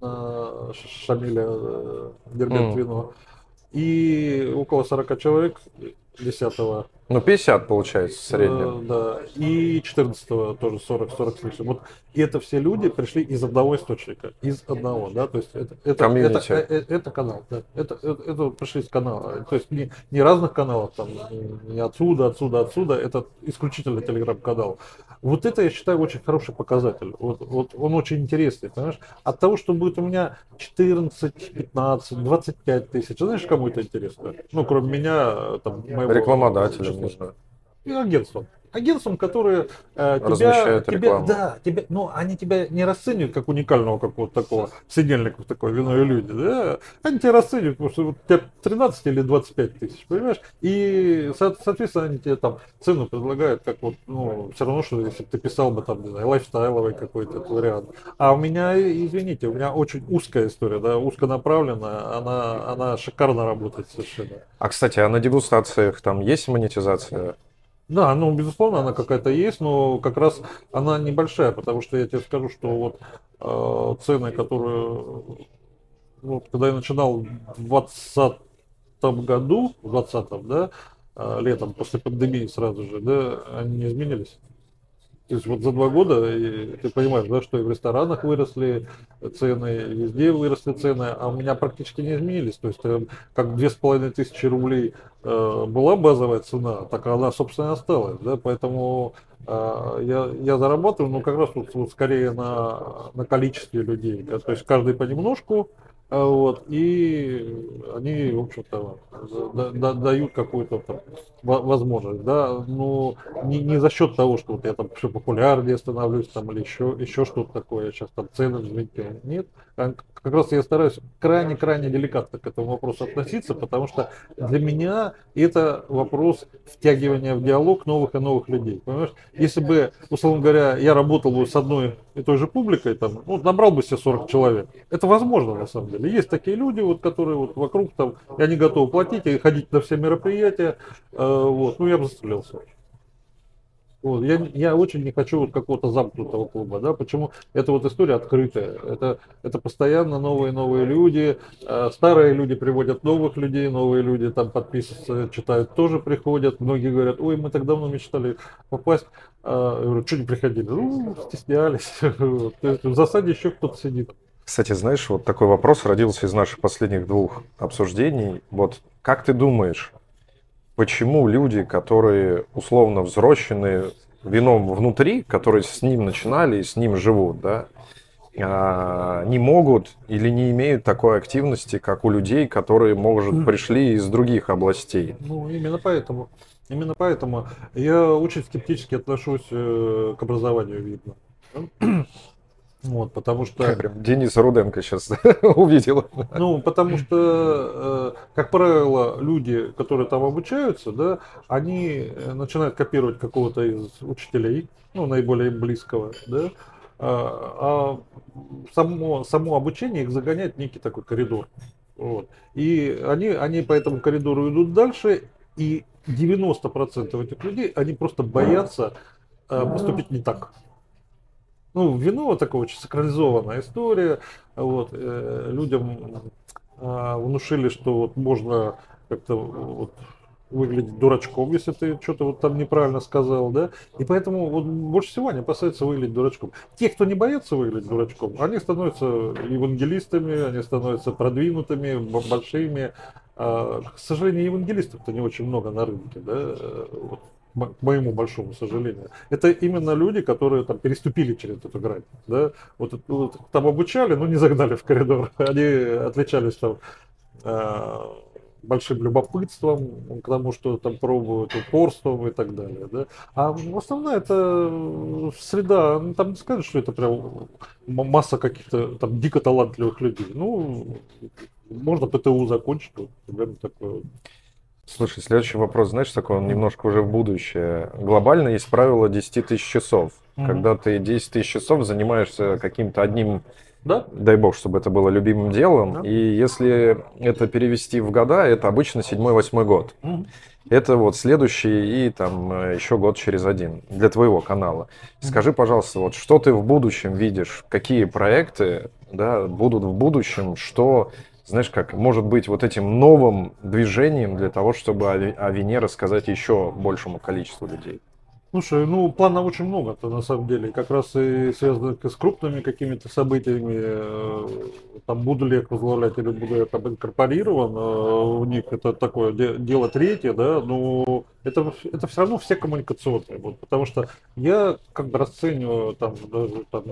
на Шамиля э, Дербент Мгм. вино. И около 40 человек 10 Ну, 50 получается в среднем. Э, да. И 14 тоже 40, 40 с лишним. Вот это все люди пришли из одного источника, из одного, да, то есть это, это, это, это, э, это канал, да, это, это, это пришли из канала, то есть не, не разных каналов, там, не отсюда, отсюда, отсюда, это исключительно телеграм-канал. Вот это, я считаю, очень хороший показатель. Вот, вот он очень интересный, понимаешь? От того, что будет у меня 14, 15, 25 тысяч, знаешь, кому это интересно? Ну, кроме меня, там, моего... Рекламодателя, можно. И агентством агентством, которые э, тебя, тебя, да, тебя, ну, они тебя не расценивают как уникального какого-то такого сидельника, такой вино и люди, да, они тебя расценивают, потому что вот, у тебя 13 или 25 тысяч, понимаешь, и, соответственно, они тебе там цену предлагают, как вот, ну, все равно, что если ты писал бы там, не знаю, лайфстайловый какой-то вариант, а у меня, извините, у меня очень узкая история, да, узконаправленная, она, она шикарно работает совершенно. А, кстати, а на дегустациях там есть монетизация? Да, ну, безусловно, она какая-то есть, но как раз она небольшая, потому что я тебе скажу, что вот э, цены, которые, вот, когда я начинал в 2020 году, в 2020, да, э, летом, после пандемии сразу же, да, они не изменились. То есть вот за два года и ты понимаешь, да, что и в ресторанах выросли цены, и везде выросли цены, а у меня практически не изменились. То есть э, как две с половиной тысячи рублей была базовая цена, так она, собственно, осталась. Да? Поэтому э, я, я зарабатываю, ну, как раз вот, вот скорее на, на количестве людей. Да? То есть каждый понемножку, а, вот, и они, в общем-то, да, да, дают какую-то там возможность, да, но не, не за счет того, что вот я там все популярнее становлюсь, там, или еще, еще что-то такое, сейчас там цены взлетели, нет, как раз я стараюсь крайне-крайне деликатно к этому вопросу относиться, потому что для меня это вопрос втягивания в диалог новых и новых людей. Понимаешь? Если бы, условно говоря, я работал бы с одной и той же публикой, там, ну, набрал бы себе 40 человек. Это возможно на самом деле. Есть такие люди, вот, которые вот вокруг там, и они готовы платить и ходить на все мероприятия. Э, вот, ну я бы застрелился. Вот. Я, я очень не хочу вот какого-то замкнутого клуба, да, почему эта вот история открытая, это, это постоянно новые новые люди, э, старые люди приводят новых людей, новые люди там подписываются, читают, тоже приходят, многие говорят, ой, мы так давно мечтали попасть, э, я говорю, что не приходили, ну, стеснялись, в засаде еще кто-то сидит. Кстати, знаешь, вот такой вопрос родился из наших последних двух обсуждений, вот как ты думаешь, почему люди, которые условно взрослены вином внутри, которые с ним начинали и с ним живут, да, а, не могут или не имеют такой активности, как у людей, которые, может, пришли из других областей. Ну, именно поэтому. Именно поэтому я очень скептически отношусь э, к образованию видно. Вот, потому что... Прям Денис Руденко сейчас увидел. Ну, потому что, э, как правило, люди, которые там обучаются, да, они э, начинают копировать какого-то из учителей, ну, наиболее близкого, да, а, а само, само обучение их загоняет в некий такой коридор. Вот. И они, они по этому коридору идут дальше, и 90% этих людей, они просто боятся э, поступить не так ну, вино вот такая очень сакрализованная история. Вот, э, людям э, внушили, что вот можно как-то вот, выглядеть дурачком, если ты что-то вот там неправильно сказал, да, и поэтому вот больше всего они опасаются выглядеть дурачком. Те, кто не боятся выглядеть дурачком, они становятся евангелистами, они становятся продвинутыми, большими. А, к сожалению, евангелистов-то не очень много на рынке, да, вот к моему большому сожалению, это именно люди, которые там переступили через эту грань. Да? Вот, вот там обучали, но не загнали в коридор. Они отличались там э, большим любопытством к тому, что там пробуют, упорством и так далее. Да? А основная это среда, ну, там не скажешь, что это прям масса каких-то там дико талантливых людей. Ну, можно ПТУ закончить, вот, примерно такое. Слушай, следующий вопрос, знаешь, такой он немножко уже в будущее. Глобально есть правило 10 тысяч часов. Угу. Когда ты 10 тысяч часов занимаешься каким-то одним, да? дай бог, чтобы это было любимым делом. Да. И если это перевести в года, это обычно 7-8 год. Угу. Это вот следующий и там еще год через один для твоего канала. Скажи, пожалуйста, вот что ты в будущем видишь, какие проекты да, будут в будущем, что знаешь, как, может быть, вот этим новым движением для того, чтобы о вине рассказать еще большему количеству людей? Слушай, ну планов очень много-то на самом деле, как раз и связано с крупными какими-то событиями. Э, там буду ли я их возглавлять или буду я там инкорпорирован, э, у них это такое дело третье, да, но это, это все равно все коммуникационные, вот, потому что я как бы расцениваю там даже там,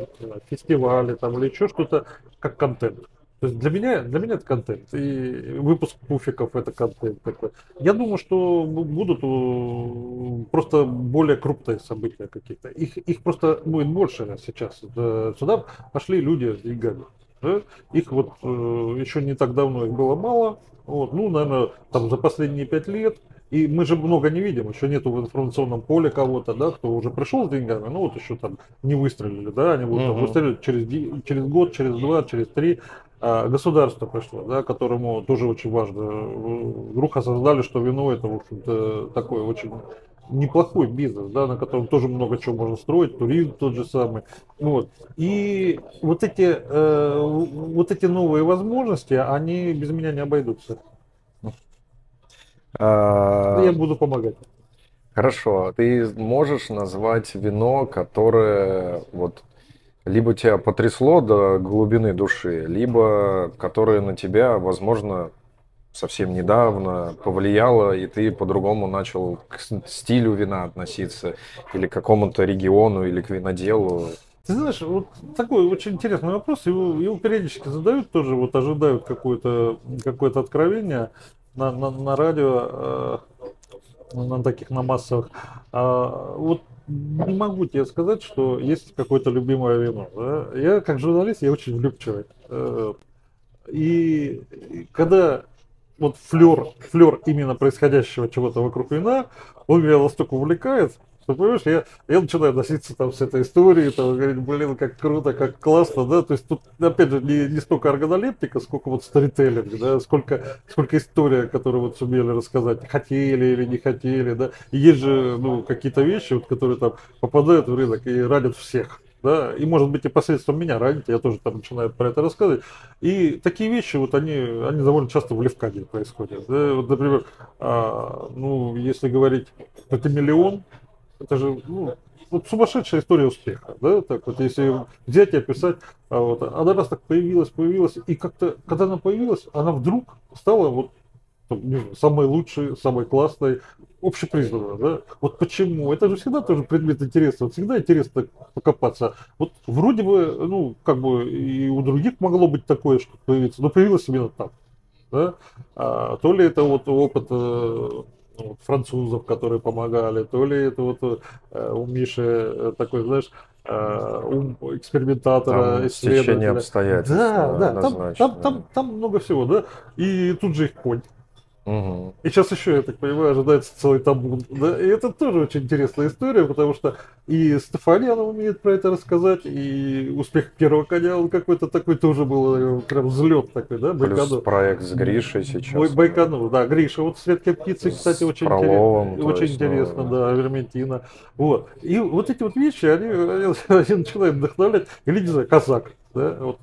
фестивали там или еще что-то как контент. То есть для меня, для меня это контент. И выпуск пуфиков это контент такой. Я думаю, что будут э, просто более крупные события какие-то. Их, их просто будет больше сейчас. Сюда пошли люди с деньгами. Да? Их вот э, еще не так давно их было мало. Вот, ну, наверное, там за последние пять лет и мы же много не видим, еще нету в информационном поле кого-то, да, кто уже пришел с деньгами, ну вот еще там не выстрелили, да, они будут uh-huh. выстрелить через, через год, через два, через три. А государство пришло, да, которому тоже очень важно. Вдруг осознали, что вино это, в общем-то, такой очень неплохой бизнес, да, на котором тоже много чего можно строить, туризм тот же самый. Вот. И вот эти, э, вот эти новые возможности, они без меня не обойдутся. А... Я буду помогать. Хорошо. Ты можешь назвать вино, которое вот либо тебя потрясло до глубины души, либо которое на тебя, возможно, совсем недавно повлияло, и ты по-другому начал к стилю вина относиться, или к какому-то региону, или к виноделу. Ты знаешь, вот такой очень интересный вопрос, его, его периодически задают тоже, вот ожидают какое-то какое откровение на, на, на радио, э, на таких, на массовых. А, вот не могу тебе сказать, что есть какое-то любимое вино. Да? Я как журналист, я очень влюбчивый. Э, и когда вот флер, флер именно происходящего чего-то вокруг вина, он меня настолько увлекает, что, понимаешь, я, я начинаю носиться там с этой историей, там, говорить, блин, как круто, как классно, да, то есть тут, опять же, не, не столько органолептика, сколько вот сторителлинг, да, сколько, сколько история, которую вот сумели рассказать, хотели или не хотели, да, и есть же, ну, какие-то вещи, вот, которые там попадают в рынок и ранят всех, да, и может быть и посредством меня ранить, я тоже там начинаю про это рассказывать. И такие вещи, вот они, они довольно часто в Левкаде происходят. Да? Вот, например, а, ну, если говорить про миллион, это же ну, вот сумасшедшая история успеха, да, так вот, если взять и описать, а вот, она раз так появилась, появилась, и как-то, когда она появилась, она вдруг стала вот знаю, самой лучшей, самой классной, общепризнанной, да? Вот почему? Это же всегда тоже предмет интереса, всегда интересно покопаться. Вот вроде бы, ну, как бы и у других могло быть такое, что появиться, но появилось именно так, да? А, то ли это вот опыт э, французов, которые помогали, то ли это вот э, у Миши э, такой, знаешь, э, ум экспериментатора, там исследователя. обстоятельств. Да, да, там, там. Там, там много всего, да. И тут же их конь. Угу. И сейчас еще, я так понимаю, ожидается целый табун. Да? И это тоже очень интересная история, потому что и Стефаниан умеет про это рассказать, и успех первого коня, он какой-то такой тоже был, прям взлет такой, да, Байконур. Плюс проект с Гришей сейчас. Бай, Байконур, да, Гриша, вот с редкой птицей, кстати, очень, Фроловым, интерес, очень есть, интересно, ну... да, Верментина. Вот. И вот эти вот вещи, они, они, они начинают вдохновлять, или, не знаю, казак, да, вот,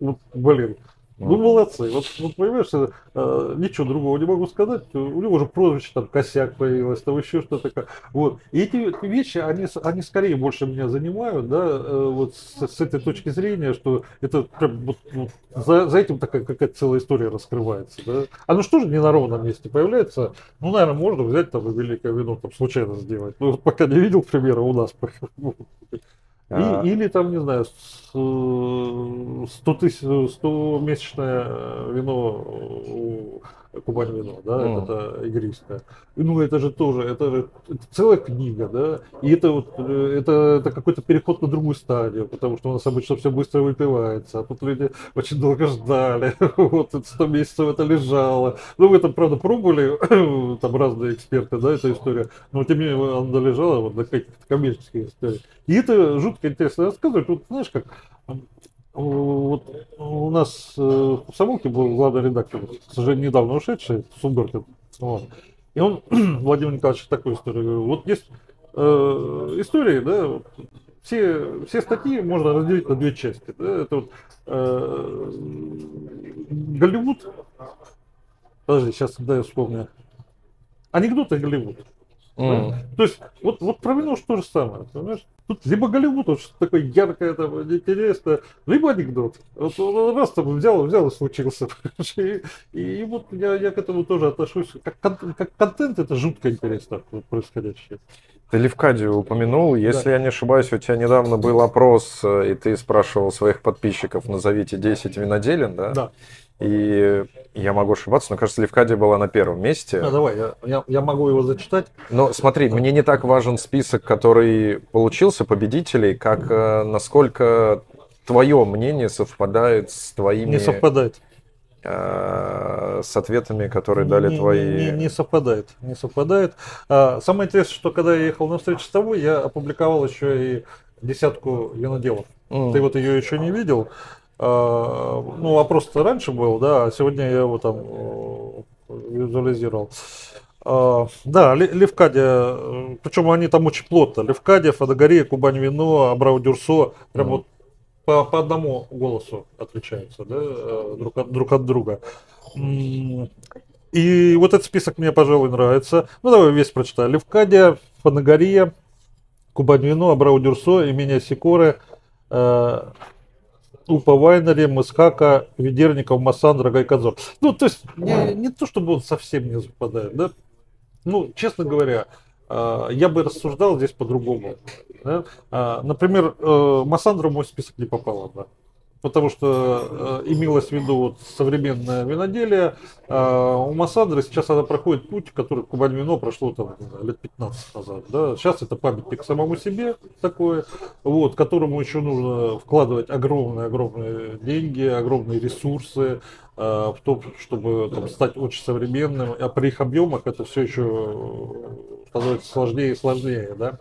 вот блин, ну, молодцы. Вот, вот понимаешь, э, ничего другого не могу сказать. У него уже прозвище там косяк появилось, там еще что-то такое. Вот. И эти вещи, они, они скорее больше меня занимают, да, э, вот с, с этой точки зрения, что это прям вот, вот за, за этим такая какая-то целая история раскрывается. Да. А ну что же не на ровном месте появляется? Ну, наверное, можно взять там великое вино там случайно сделать. Ну, вот пока не видел примера у нас. И, а... Или там, не знаю, 100 тысяч, 100 месячное вино Кубань вино, да, mm. это игристое. Ну, это же тоже, это же это целая книга, да, и это вот, э, это, это какой-то переход на другую стадию, потому что у нас обычно все быстро выпивается, а тут люди очень долго ждали, вот, 100 месяцев это лежало. Ну, вы там, правда, пробовали, там разные эксперты, да, эта история, но тем не менее она лежала вот на каких-то коммерческих историях. И это жутко интересно рассказывать, вот знаешь, как вот у нас э, в Самолке был главный редактор, к сожалению, недавно ушедший, Сумберкин. Вот. И он, Владимир Николаевич, такую историю. Вот есть э, истории, да, вот, все, все статьи можно разделить на две части. Да? Это вот, э, Голливуд. Подожди, сейчас когда я вспомню. Анекдоты Голливуд. Mm. То есть, вот, вот про вино то же самое, понимаешь? Тут либо Голливуд, вот что такое яркое, там, интересное, либо анекдот. Вот он раз там взял, взял и случился. И, и вот я, я к этому тоже отношусь. Как, как контент это жутко интересно происходящее. Ты Левкадию упомянул. Если да. я не ошибаюсь, у тебя недавно был опрос, э, и ты спрашивал своих подписчиков, назовите 10 виноделин, да? Да. И я могу ошибаться, но кажется, Левкадия была на первом месте. А, давай, я, я, я могу его зачитать. Но смотри, мне не так важен список, который получился победителей, как э, насколько твое мнение совпадает с твоими... Не совпадает. Э, с ответами, которые дали не, твои... Не, не, не совпадает, не совпадает. А, самое интересное, что когда я ехал на встречу с тобой, я опубликовал еще и десятку виноделов. Mm. Ты вот ее еще не видел. А, ну, вопрос-то раньше был, да, а сегодня я его там э, визуализировал. А, да, Левкадия, э, причем они там очень плотно. Левкадия, Фадогория, Кубань Вино, Абрау Дюрсо, прям mm. вот по, по одному голосу отличаются, да, э, друг от, друг от друга. И вот этот список мне, пожалуй, нравится. Ну, давай весь прочитаю. Левкадия, Фанагория, Кубань Вино, Абрау Дюрсо, имени Сикоры, Упа Вайнери, Мысхака, Ведерников, Масандра, Гайкадзор. Ну, то есть, не, не то, чтобы он совсем не совпадает, да. Ну, честно говоря, а, я бы рассуждал здесь по-другому. Да? А, например, э, Массандра в мой список не попала. Да? Потому что э, имелось в виду вот современное виноделие. Э, у Массандры сейчас она проходит путь, который Кубань вино прошло там лет 15 назад. Да? Сейчас это памятник самому себе такое, вот, которому еще нужно вкладывать огромные-огромные деньги, огромные ресурсы э, в то, чтобы там, стать очень современным. А при их объемах это все еще становится сложнее и сложнее. Да?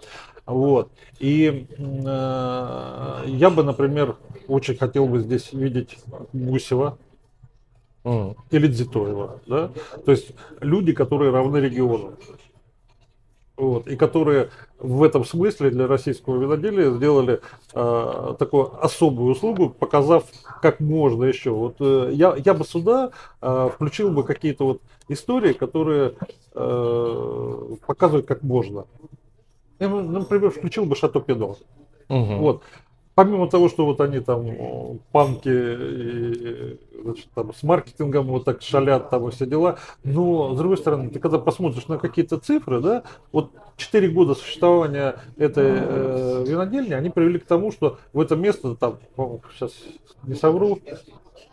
Вот. И э, я бы, например, очень хотел бы здесь видеть Гусева mm. или Дзитоева. Да? То есть люди, которые равны региону. Вот, и которые в этом смысле для российского виноделия сделали э, такую особую услугу, показав, как можно еще. Вот, э, я, я бы сюда э, включил бы какие-то вот истории, которые э, показывают, как можно. Я, например, включил бы Шато Педо. Угу. Вот. Помимо того, что вот они там панки и, значит, там, с маркетингом вот так шалят там и все дела, но с другой стороны, ты когда посмотришь на какие-то цифры, да, вот 4 года существования этой э, винодельни, они привели к тому, что в это место, там, сейчас не совру,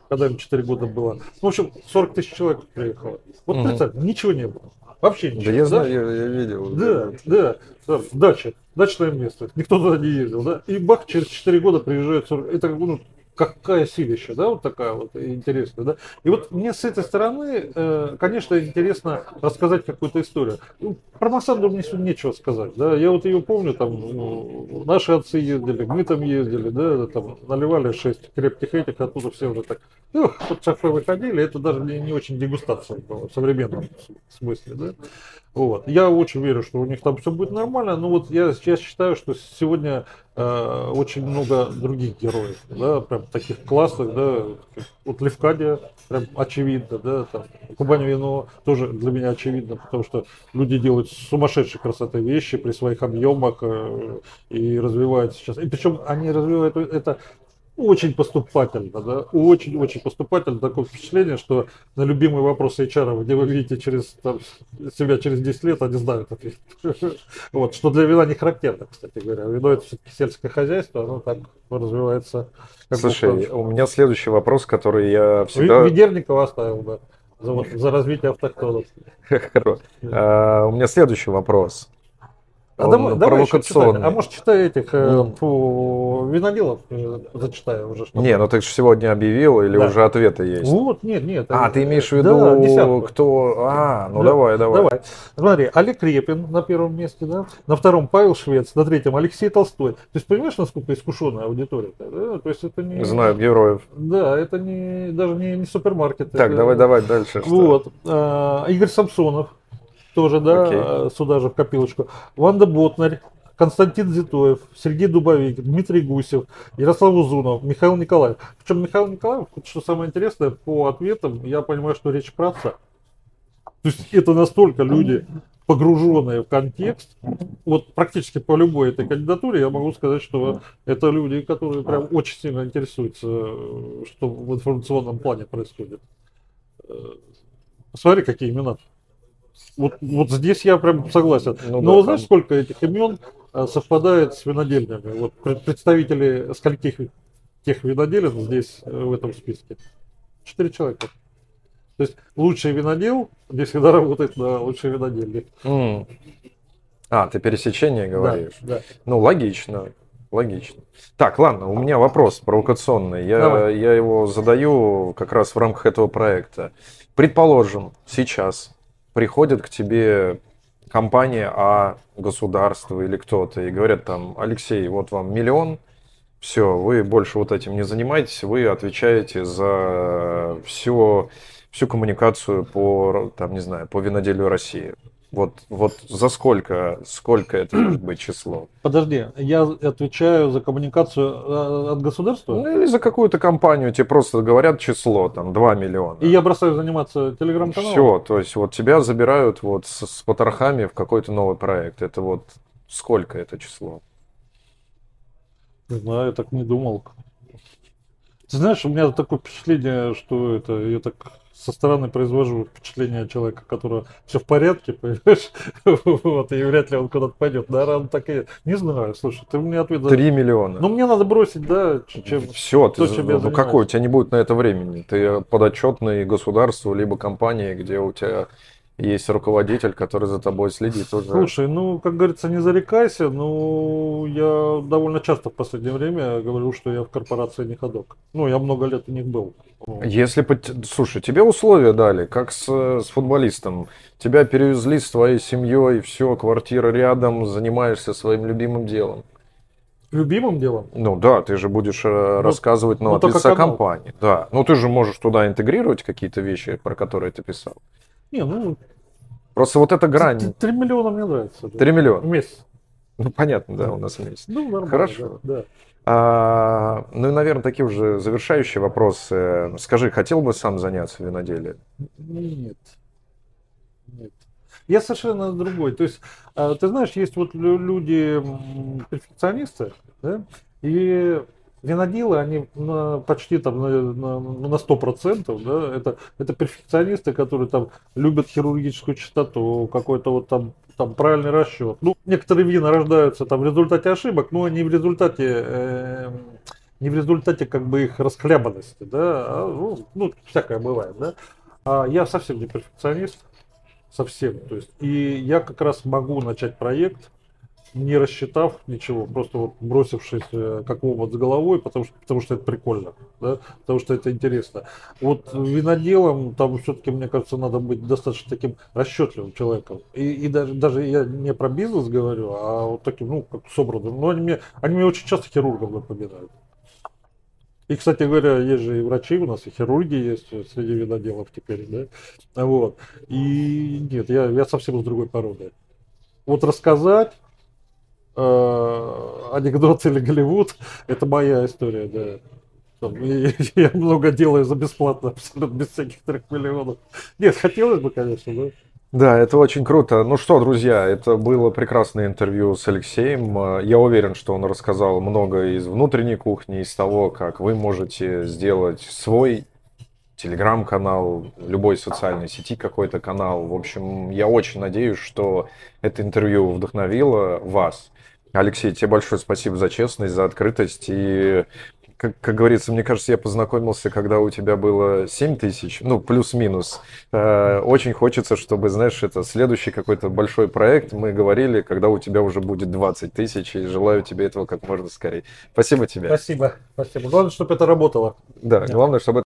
когда им 4 года было, в общем, 40 тысяч человек приехало. Вот угу. представь, ничего не было. Вообще ничего. Да я знаю, я, я видел. Да, да, да, дача, дачное место. Никто туда не ездил, да. И бах, через 4 года приезжает 40. Это ну, какая силища, да, вот такая вот интересная, да. И вот мне с этой стороны, э, конечно, интересно рассказать какую-то историю. Ну, про Массандру мне сегодня нечего сказать, да. Я вот ее помню, там, ну, наши отцы ездили, мы там ездили, да, там, наливали шесть крепких этих, оттуда все уже так, ну, под шафе выходили, это даже не, не очень дегустация была в современном смысле, да. Вот. Я очень верю, что у них там все будет нормально, но вот я, я считаю, что сегодня э, очень много других героев, да, прям таких классных, да, вот Левкадия, прям очевидно, да, там, Кубань вино тоже для меня очевидно, потому что люди делают сумасшедшие красоты вещи при своих объемах э, и развивают сейчас. И причем они развивают это очень поступательно, да, очень-очень поступательно. Такое впечатление, что на любимый вопрос HR, где вы видите через, там, себя через 10 лет, они знают ответ. Вот, что для вина не характерно, кстати говоря. Вино это все-таки сельское хозяйство, оно так развивается. Слушай, у меня следующий вопрос, который я всегда... Ведерникова оставил, да. За, за развитие автохтонов. Хорошо. А, у меня следующий вопрос. А давай, давай еще читай. А может читай этих э, по виноделов э, зачитаю уже. Чтобы... Не, ну ты же сегодня объявил или да. уже ответы есть? Вот, нет, нет. А, ты имеешь в виду, да, десятку. кто... А, ну да. давай, давай. Давай. Смотри, Олег Репин на первом месте, да? На втором Павел Швец, на третьем Алексей Толстой. То есть понимаешь, насколько искушенная аудитория? Да? То есть это не... Знают героев. Да, это не даже не, не супермаркет. Так, это... давай, давай дальше. Вот. А, Игорь Самсонов тоже, да, Окей. сюда же в копилочку. Ванда Ботнарь, Константин Зитоев, Сергей Дубовик, Дмитрий Гусев, Ярослав Узунов, Михаил Николаев. Причем Михаил Николаев, что самое интересное, по ответам я понимаю, что речь про отца. То есть это настолько люди погруженные в контекст, вот практически по любой этой кандидатуре я могу сказать, что это люди, которые прям очень сильно интересуются, что в информационном плане происходит. Э, посмотри, какие имена. Вот, вот здесь я прям согласен. Ну, Но да, знаешь, там... сколько этих имен э, совпадает с винодельнями? Вот представители скольких тех виноделин здесь э, в этом списке? Четыре человека. То есть лучший винодел не всегда работает на лучшей винодельне. Mm. А, ты пересечение говоришь? Да, да. Ну, логично. Логично. Так, ладно, у меня вопрос провокационный. Я, я его задаю как раз в рамках этого проекта. Предположим, сейчас приходит к тебе компания А, государство или кто-то, и говорят там, Алексей, вот вам миллион, все, вы больше вот этим не занимаетесь, вы отвечаете за все всю коммуникацию по, там, не знаю, по виноделию России. Вот, вот за сколько, сколько это может быть число? Подожди, я отвечаю за коммуникацию э, от государства? Ну или за какую-то компанию, тебе просто говорят число, там, 2 миллиона. И я бросаю заниматься телеграм-каналом? Все, то есть вот тебя забирают вот с, с потрохами в какой-то новый проект. Это вот сколько это число? Не знаю, я так не думал. Ты знаешь, у меня такое впечатление, что это я так со стороны произвожу впечатление человека, которого все в порядке, понимаешь? вот, и вряд ли он куда-то пойдет. Да, рано так и... Не знаю, слушай, ты мне ответ... Три миллиона. Ну, мне надо бросить, да, чем... Все, ты, то, чем ну, какой, у тебя не будет на это времени. Ты подотчетный государству, либо компании, где у тебя есть руководитель, который за тобой следит уже. Слушай, ну, как говорится, не зарекайся, но я довольно часто в последнее время говорю, что я в корпорации не ходок. Ну, я много лет у них был. Если, слушай, тебе условия дали, как с, с футболистом. Тебя перевезли с твоей семьей, все, квартира рядом, занимаешься своим любимым делом. Любимым делом? Ну да, ты же будешь ну, рассказывать ну, ну, от лица компании. Да. Ну ты же можешь туда интегрировать какие-то вещи, про которые ты писал. Не, ну... Просто вот эта грань... Три миллиона мне нравится. Три миллиона? В месяц. Ну, понятно, да, у нас месяц. Ну, нормально. Хорошо. Да, да. А, ну и, наверное, такие уже завершающие вопросы. Скажи, хотел бы сам заняться виноделием? Нет. Нет. Я совершенно другой. То есть, а, ты знаешь, есть вот люди перфекционисты, да, и виноделы, они на, почти там на, на, на 100%, да, это, это перфекционисты, которые там любят хирургическую чистоту, какой-то вот там, там правильный расчет. Ну, некоторые вина рождаются там в результате ошибок, но не в результате, э, не в результате как бы их расхлябанности, да, а, ну, ну, всякое бывает, да. А я совсем не перфекционист, совсем, то есть, и я как раз могу начать проект, не рассчитав ничего, просто вот бросившись э, как омут с головой, потому что, потому что это прикольно, да? потому что это интересно. Вот виноделом там все-таки, мне кажется, надо быть достаточно таким расчетливым человеком. И, и даже, даже я не про бизнес говорю, а вот таким, ну, как собранным. Но они мне, они мне очень часто хирургом напоминают. И, кстати говоря, есть же и врачи у нас, и хирурги есть среди виноделов теперь, да. Вот. И нет, я, я совсем с другой породы. Вот рассказать, э, анекдот или Голливуд, это моя история, да. Там, и, я много делаю за бесплатно, абсолютно без всяких трех миллионов. Нет, хотелось бы, конечно, да. Да, это очень круто. Ну что, друзья, это было прекрасное интервью с Алексеем. Я уверен, что он рассказал много из внутренней кухни, из того, как вы можете сделать свой телеграм-канал, любой социальной сети какой-то канал. В общем, я очень надеюсь, что это интервью вдохновило вас. Алексей, тебе большое спасибо за честность, за открытость. И, как, как говорится, мне кажется, я познакомился, когда у тебя было 7 тысяч, ну, плюс-минус. Э, очень хочется, чтобы, знаешь, это следующий какой-то большой проект. Мы говорили, когда у тебя уже будет 20 тысяч, и желаю тебе этого как можно скорее. Спасибо тебе. Спасибо, спасибо. Главное, чтобы это работало. Да, главное, чтобы